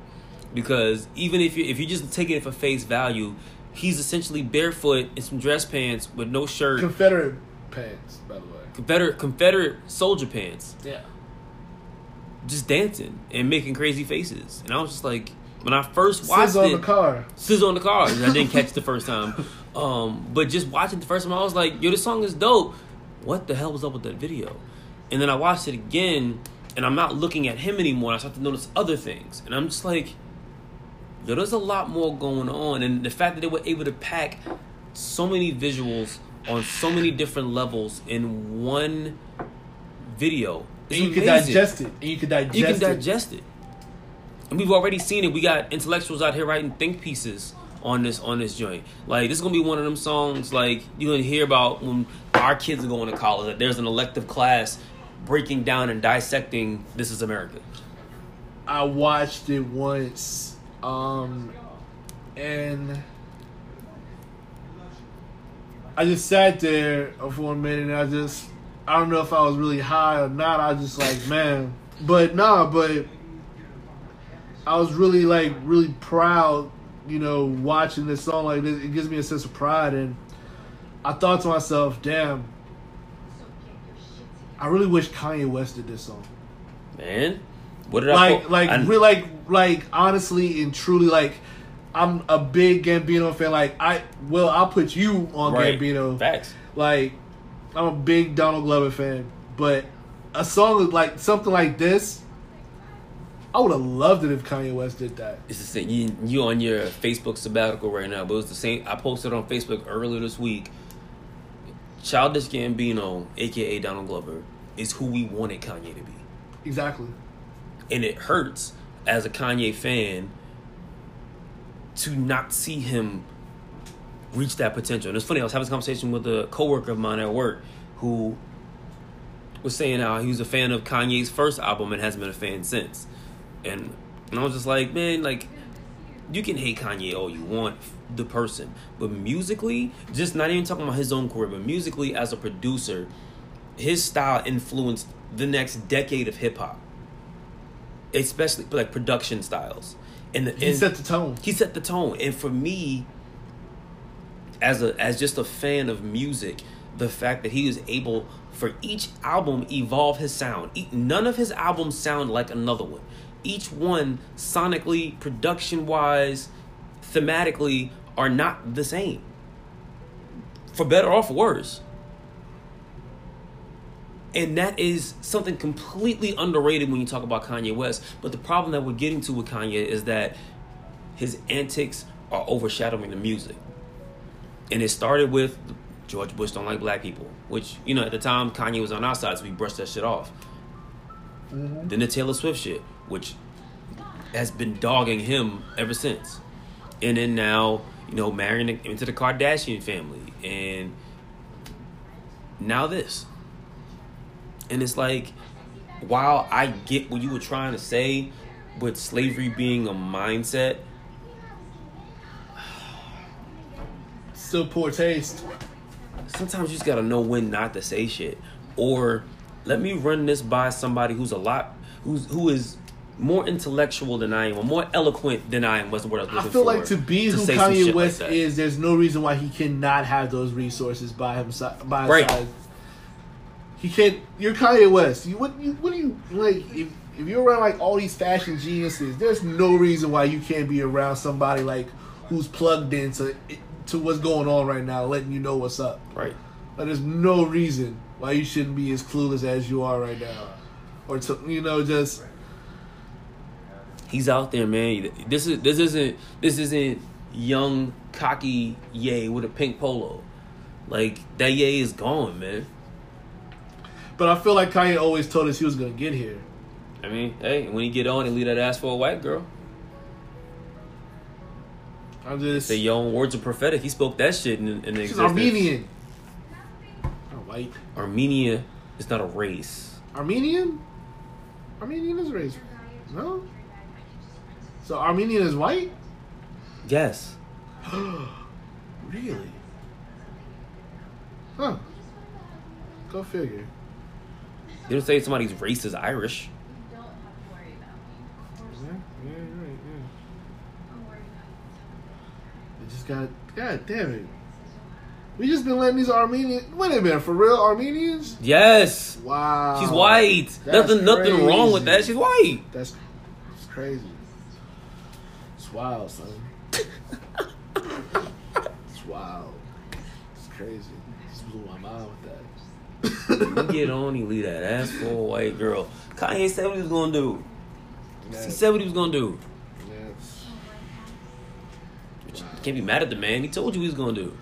because even if you if you just take it for face value, he's essentially barefoot in some dress pants with no shirt, Confederate pants, by the way. Confederate Confederate soldier pants Yeah. just dancing and making crazy faces. And I was just like, when I first watched SZA on it, the car. SZA on the car. I didn't catch the first time. Um, but just watching the first time, I was like, yo, this song is dope. What the hell was up with that video? And then I watched it again, and I'm not looking at him anymore. I start to notice other things. And I'm just like, yo, there's a lot more going on. And the fact that they were able to pack so many visuals on so many different levels in one video. And you can digest it. And you can digest it. you can it. digest it. And we've already seen it. We got intellectuals out here writing think pieces on this on this joint. Like this is gonna be one of them songs like you're gonna hear about when our kids are going to college. That there's an elective class breaking down and dissecting This Is America. I watched it once, um, and I just sat there for a minute. and I just, I don't know if I was really high or not. I was just like, man, but nah, but I was really like really proud, you know, watching this song like. It gives me a sense of pride, and I thought to myself, damn. I really wish Kanye West did this song Man, what did I like like I- real like like honestly and truly like I'm a big Gambino fan. Like I well I'll put you on right. Gambino. Facts. Like I'm a big Donald Glover fan, but a song like something like this, I would have loved it if Kanye West did that. It's the same. You, you on your Facebook sabbatical right now, but it was the same. I posted on Facebook earlier this week. Childish Gambino, aka Donald Glover, is who we wanted Kanye to be. Exactly. And it hurts as a Kanye fan to not see him reach that potential. And it's funny, I was having a conversation with a coworker of mine at work who was saying how he was a fan of Kanye's first album and hasn't been a fan since. And and I was just like, man, like you can hate Kanye all you want, the person, but musically, just not even talking about his own career, but musically as a producer, his style influenced the next decade of hip hop, especially like production styles. And, the, He and set the tone. he set the tone, and for me, as a as just a fan of music, the fact that he was able for each album evolve his sound. None of his albums sound like another one. Each one sonically, production wise, thematically are not the same. for better or for worse. And that is something completely underrated when you talk about Kanye West. But the problem that we're getting to with Kanye is that his antics are overshadowing the music. And it started with George Bush don't like black people, which, you know, at the time Kanye was on our side, so we brushed that shit off. Mm-hmm. Then the Taylor Swift shit, which has been dogging him ever since. And then now, you know, marrying into the Kardashian family. And now this. And it's like, while I get what you were trying to say with slavery being a mindset, Still poor taste. sometimes you just gotta know when not to say shit. Or let me run this by somebody who's a lot who's who is more intellectual than I am, or more eloquent than I am. Was the word I was looking I feel for. like to be who say some Kanye West like is, there's no reason why he cannot have those resources by himself. By his Right. side. He can't. You're Kanye West. You what? You what do you like? If if you're around like all these fashion geniuses, there's no reason why you can't be around somebody like who's plugged into to what's going on right now, letting you know what's up. Right. But there's no reason why you shouldn't be as clueless as you are right now, or to you know just He's out there, man. This is this isn't this isn't young cocky Ye with a pink polo. Like that Ye is gone, man. But I feel like Kanye always told us he was gonna get here. I mean, hey, when he get on and leave that ass for a white girl, I'm just say your own words are prophetic. He spoke that shit in, in She's existence. Armenian. Not white. Armenia is not a race. Armenian? Armenian is a race. No? So Armenian is white? Yes. Really? Huh. Go figure. You don't say somebody's race is Irish. You don't have to worry about me. Yeah, yeah, you're right, yeah. They just got God damn it. We just been letting these Armenian wait a minute, for real Armenians? Yes. Wow. She's white. That's nothing nothing wrong with that. She's white. That's it's crazy. It's wild, son. it's wild. It's crazy. Just blew my mind with that. You get on, you leave that ass for a white girl. Kanye said what he was gonna do. Yeah, He said what he was gonna do. yeah, it's- But you can't be mad at the man. He told you he was gonna do.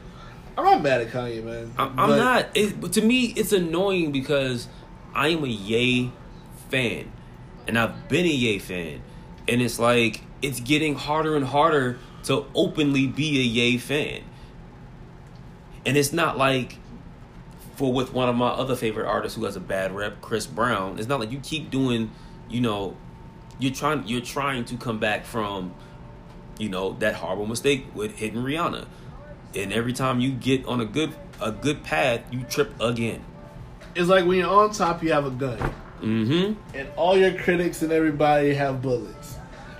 I'm not mad at Kanye, man. I'm, I'm not. It, but to me, it's annoying because I am a Ye fan, and I've been a Ye fan, and it's like it's getting harder and harder to openly be a Ye fan. And it's not like for with one of my other favorite artists who has a bad rep, Chris Brown. It's not like you keep doing, you know, you're trying you're trying to come back from, you know, that horrible mistake with hitting Rihanna. And every time you get on a good a good path, you trip again. It's like when you're on top, you have a gun, Mm-hmm. and all your critics and everybody have bullets.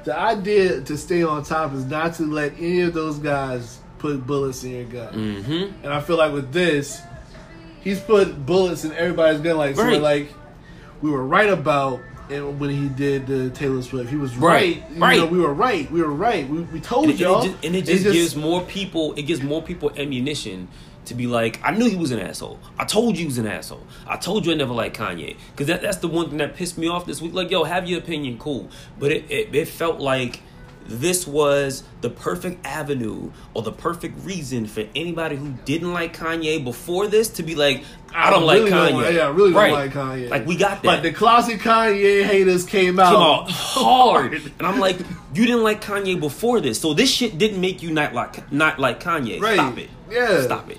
The idea to stay on top is not to let any of those guys put bullets in your gun. Mm-hmm. And I feel like with this, he's put bullets in everybody's gun. Like, so Right. like, we were right about and when he did the Taylor Swift. He was Right, right. You right. know, we were right. We were right. We, we told And it, y'all. and it just, and it just gives more people it gives more people ammunition to be like, I knew he was an asshole. I told you he was an asshole. I told you I never liked Kanye. Because that, that's the one thing that pissed me off this week. Like, yo, have your opinion, cool. But it, it, it felt like this was the perfect avenue or the perfect reason for anybody who didn't like Kanye before this to be like, I don't like really Kanye. Don't, yeah, I really don't like Kanye. Like, we got that. Like the classic Kanye haters came out, came out hard, and I'm like, you didn't like Kanye before this, so this shit didn't make you not like not like Kanye. Right. Stop it. Yeah. Stop it.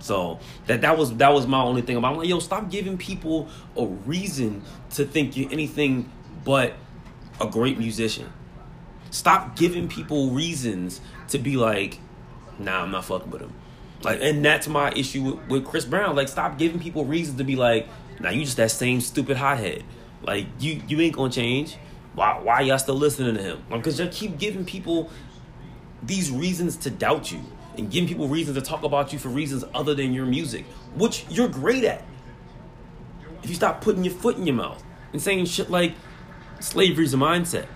So that that was that was my only thing about. I'm like, yo, stop giving people a reason to think you're anything but a great musician. Stop giving people reasons to be like, nah, I'm not fucking with him. Like, and that's my issue with, with Chris Brown. Like, stop giving people reasons to be like, nah, you just that same stupid hothead. Like, you you ain't gonna change. Why why y'all still listening to him? Because y'all keep giving people these reasons to doubt you and giving people reasons to talk about you for reasons other than your music, which you're great at. If you stop putting your foot in your mouth and saying shit like slavery's a mindset.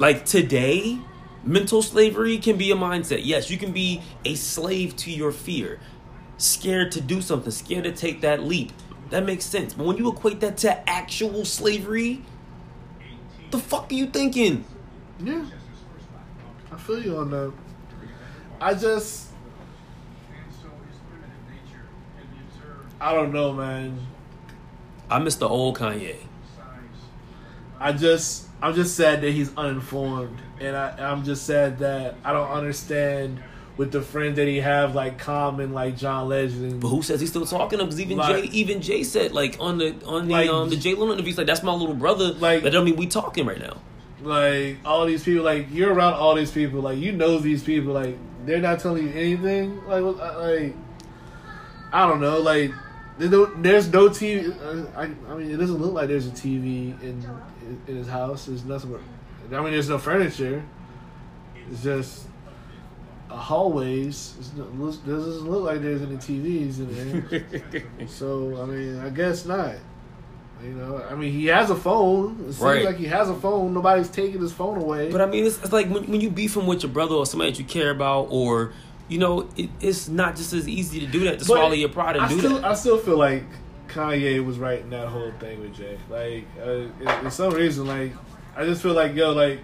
Like today, Mental slavery can be a mindset. Yes, you can be a slave to your fear, scared to do something, scared to take that leap. That makes sense. But when you equate that to actual slavery, the fuck are you thinking? Yeah. I feel you on that. I just. I don't know, man. I miss the old Kanye. I just. I'm just sad that he's uninformed, and I, I'm just sad that I don't understand with the friends that he have like Common, like John Legend. But who says he's still talking to him? Because even Like- Jay, even Jay said like on the on the Like- um the Jay Leno interview, he's like that's my little brother. Like- that don't mean we talking right now. like all these people like you're around all these people like you know these people like they're not telling you anything like uh, like I don't know like there's no, there's no TV uh, I, I mean it doesn't look like there's a TV in in his house there's nothing but I mean there's no furniture it's just a hallways it's no, looks- doesn't look like there's any TVs in there so I mean I guess not you know, I mean, he has a phone. It seems Right. like he has a phone. Nobody's taking his phone away. But I mean, it's, it's like when, when you beefing with your brother or somebody that you care about, or you know, it, it's not just as easy to do that to But swallow your pride and I do still, that. I still feel like Kanye was right in that whole thing with Jay. Like, uh, for some reason, like, I just feel like, yo, like,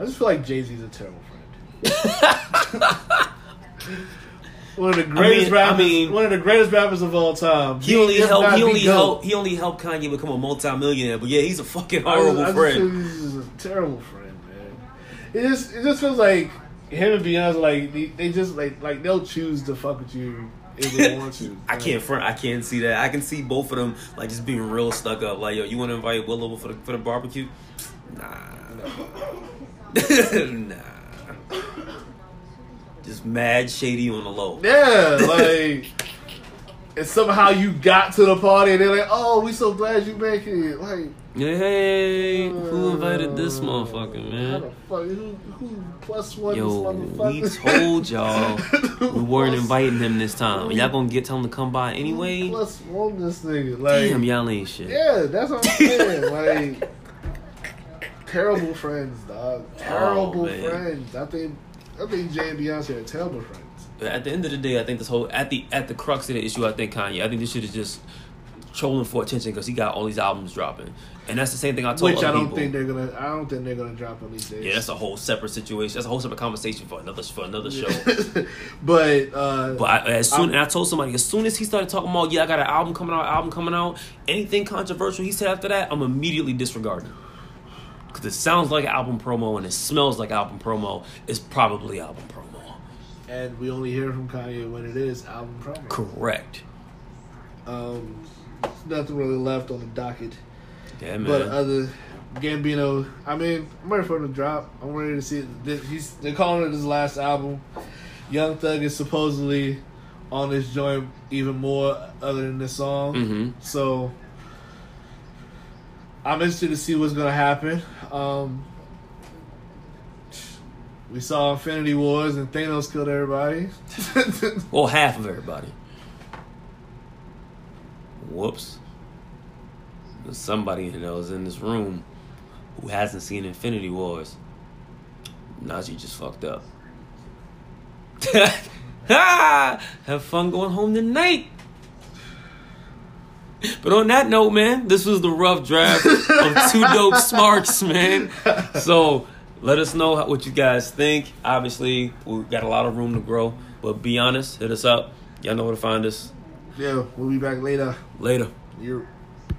I just feel like Jay Z's a terrible friend. one of the greatest mean- I rappers, mean- one of the greatest rappers of all time. he only If helped. He only helped. He only helped Kanye become a multimillionaire. But yeah, he's a fucking I just- horrible I just friend. he's a terrible friend, man. It just, it just feels like him and Beyonce, like they, they just like, like they'll choose to fuck with you if they want to. I can't front. I can't see that. I can see both of them like just being real stuck up. Like, yo, you want to invite Will over for the for the barbecue? Nah, nah. Just mad shady on the low. Yeah, like, and somehow you got to the party and they're like, "Oh, we so glad you making it." Like, Hey, who invited this motherfucker, man? the fuck? Who, who plus one? Yo, we told y'all we weren't inviting him this time. Y'all gonna get tell him to come by anyway. Plus one, this nigga. Like, Damn, y'all ain't shit. yeah, that's what I'm saying. like, terrible friends, dog. Oh, terrible Oh, friends. I think, I think Jay and Beyonce are terrible friends. At the end of the day, I think this whole at the at the crux of the issue, I think Kanye. I think this shit is just trolling for attention because he got all these albums dropping, and that's the same thing I told Which I don't people. think they're gonna. I don't think they're gonna drop on these days. yeah, that's a whole separate situation. That's a whole separate conversation for another for another show. but uh, But I, as soon I'm- and I told somebody as soon as he started talking about yeah, I got an album coming out, album coming out, anything controversial he said after that, I'm immediately disregarding. Because it sounds like album promo and it smells like album promo. It's probably album promo. and we only hear from Kanye when it is album promo. Correct. Um, nothing really left on the docket. Yeah, man. But other Gambino, I mean, I'm ready for him to drop. I'm ready to see it. He's they're calling it his last album. Young Thug is supposedly on this joint even more other than this song. hmm So I'm interested to see what's gonna happen. Um, we saw Infinity Wars and Thanos killed everybody. Well, half of everybody. Whoops. There's somebody that was in this room who hasn't seen Infinity Wars. Now she just fucked up. Ha! Have fun going home tonight. But on that note, man, this was the rough draft of two dope smarts, man. So let us know what you guys think. Obviously, we got a lot of room to grow, but be honest, hit us up. Y'all know where to find us. yeah, we'll be back later. Later. You're.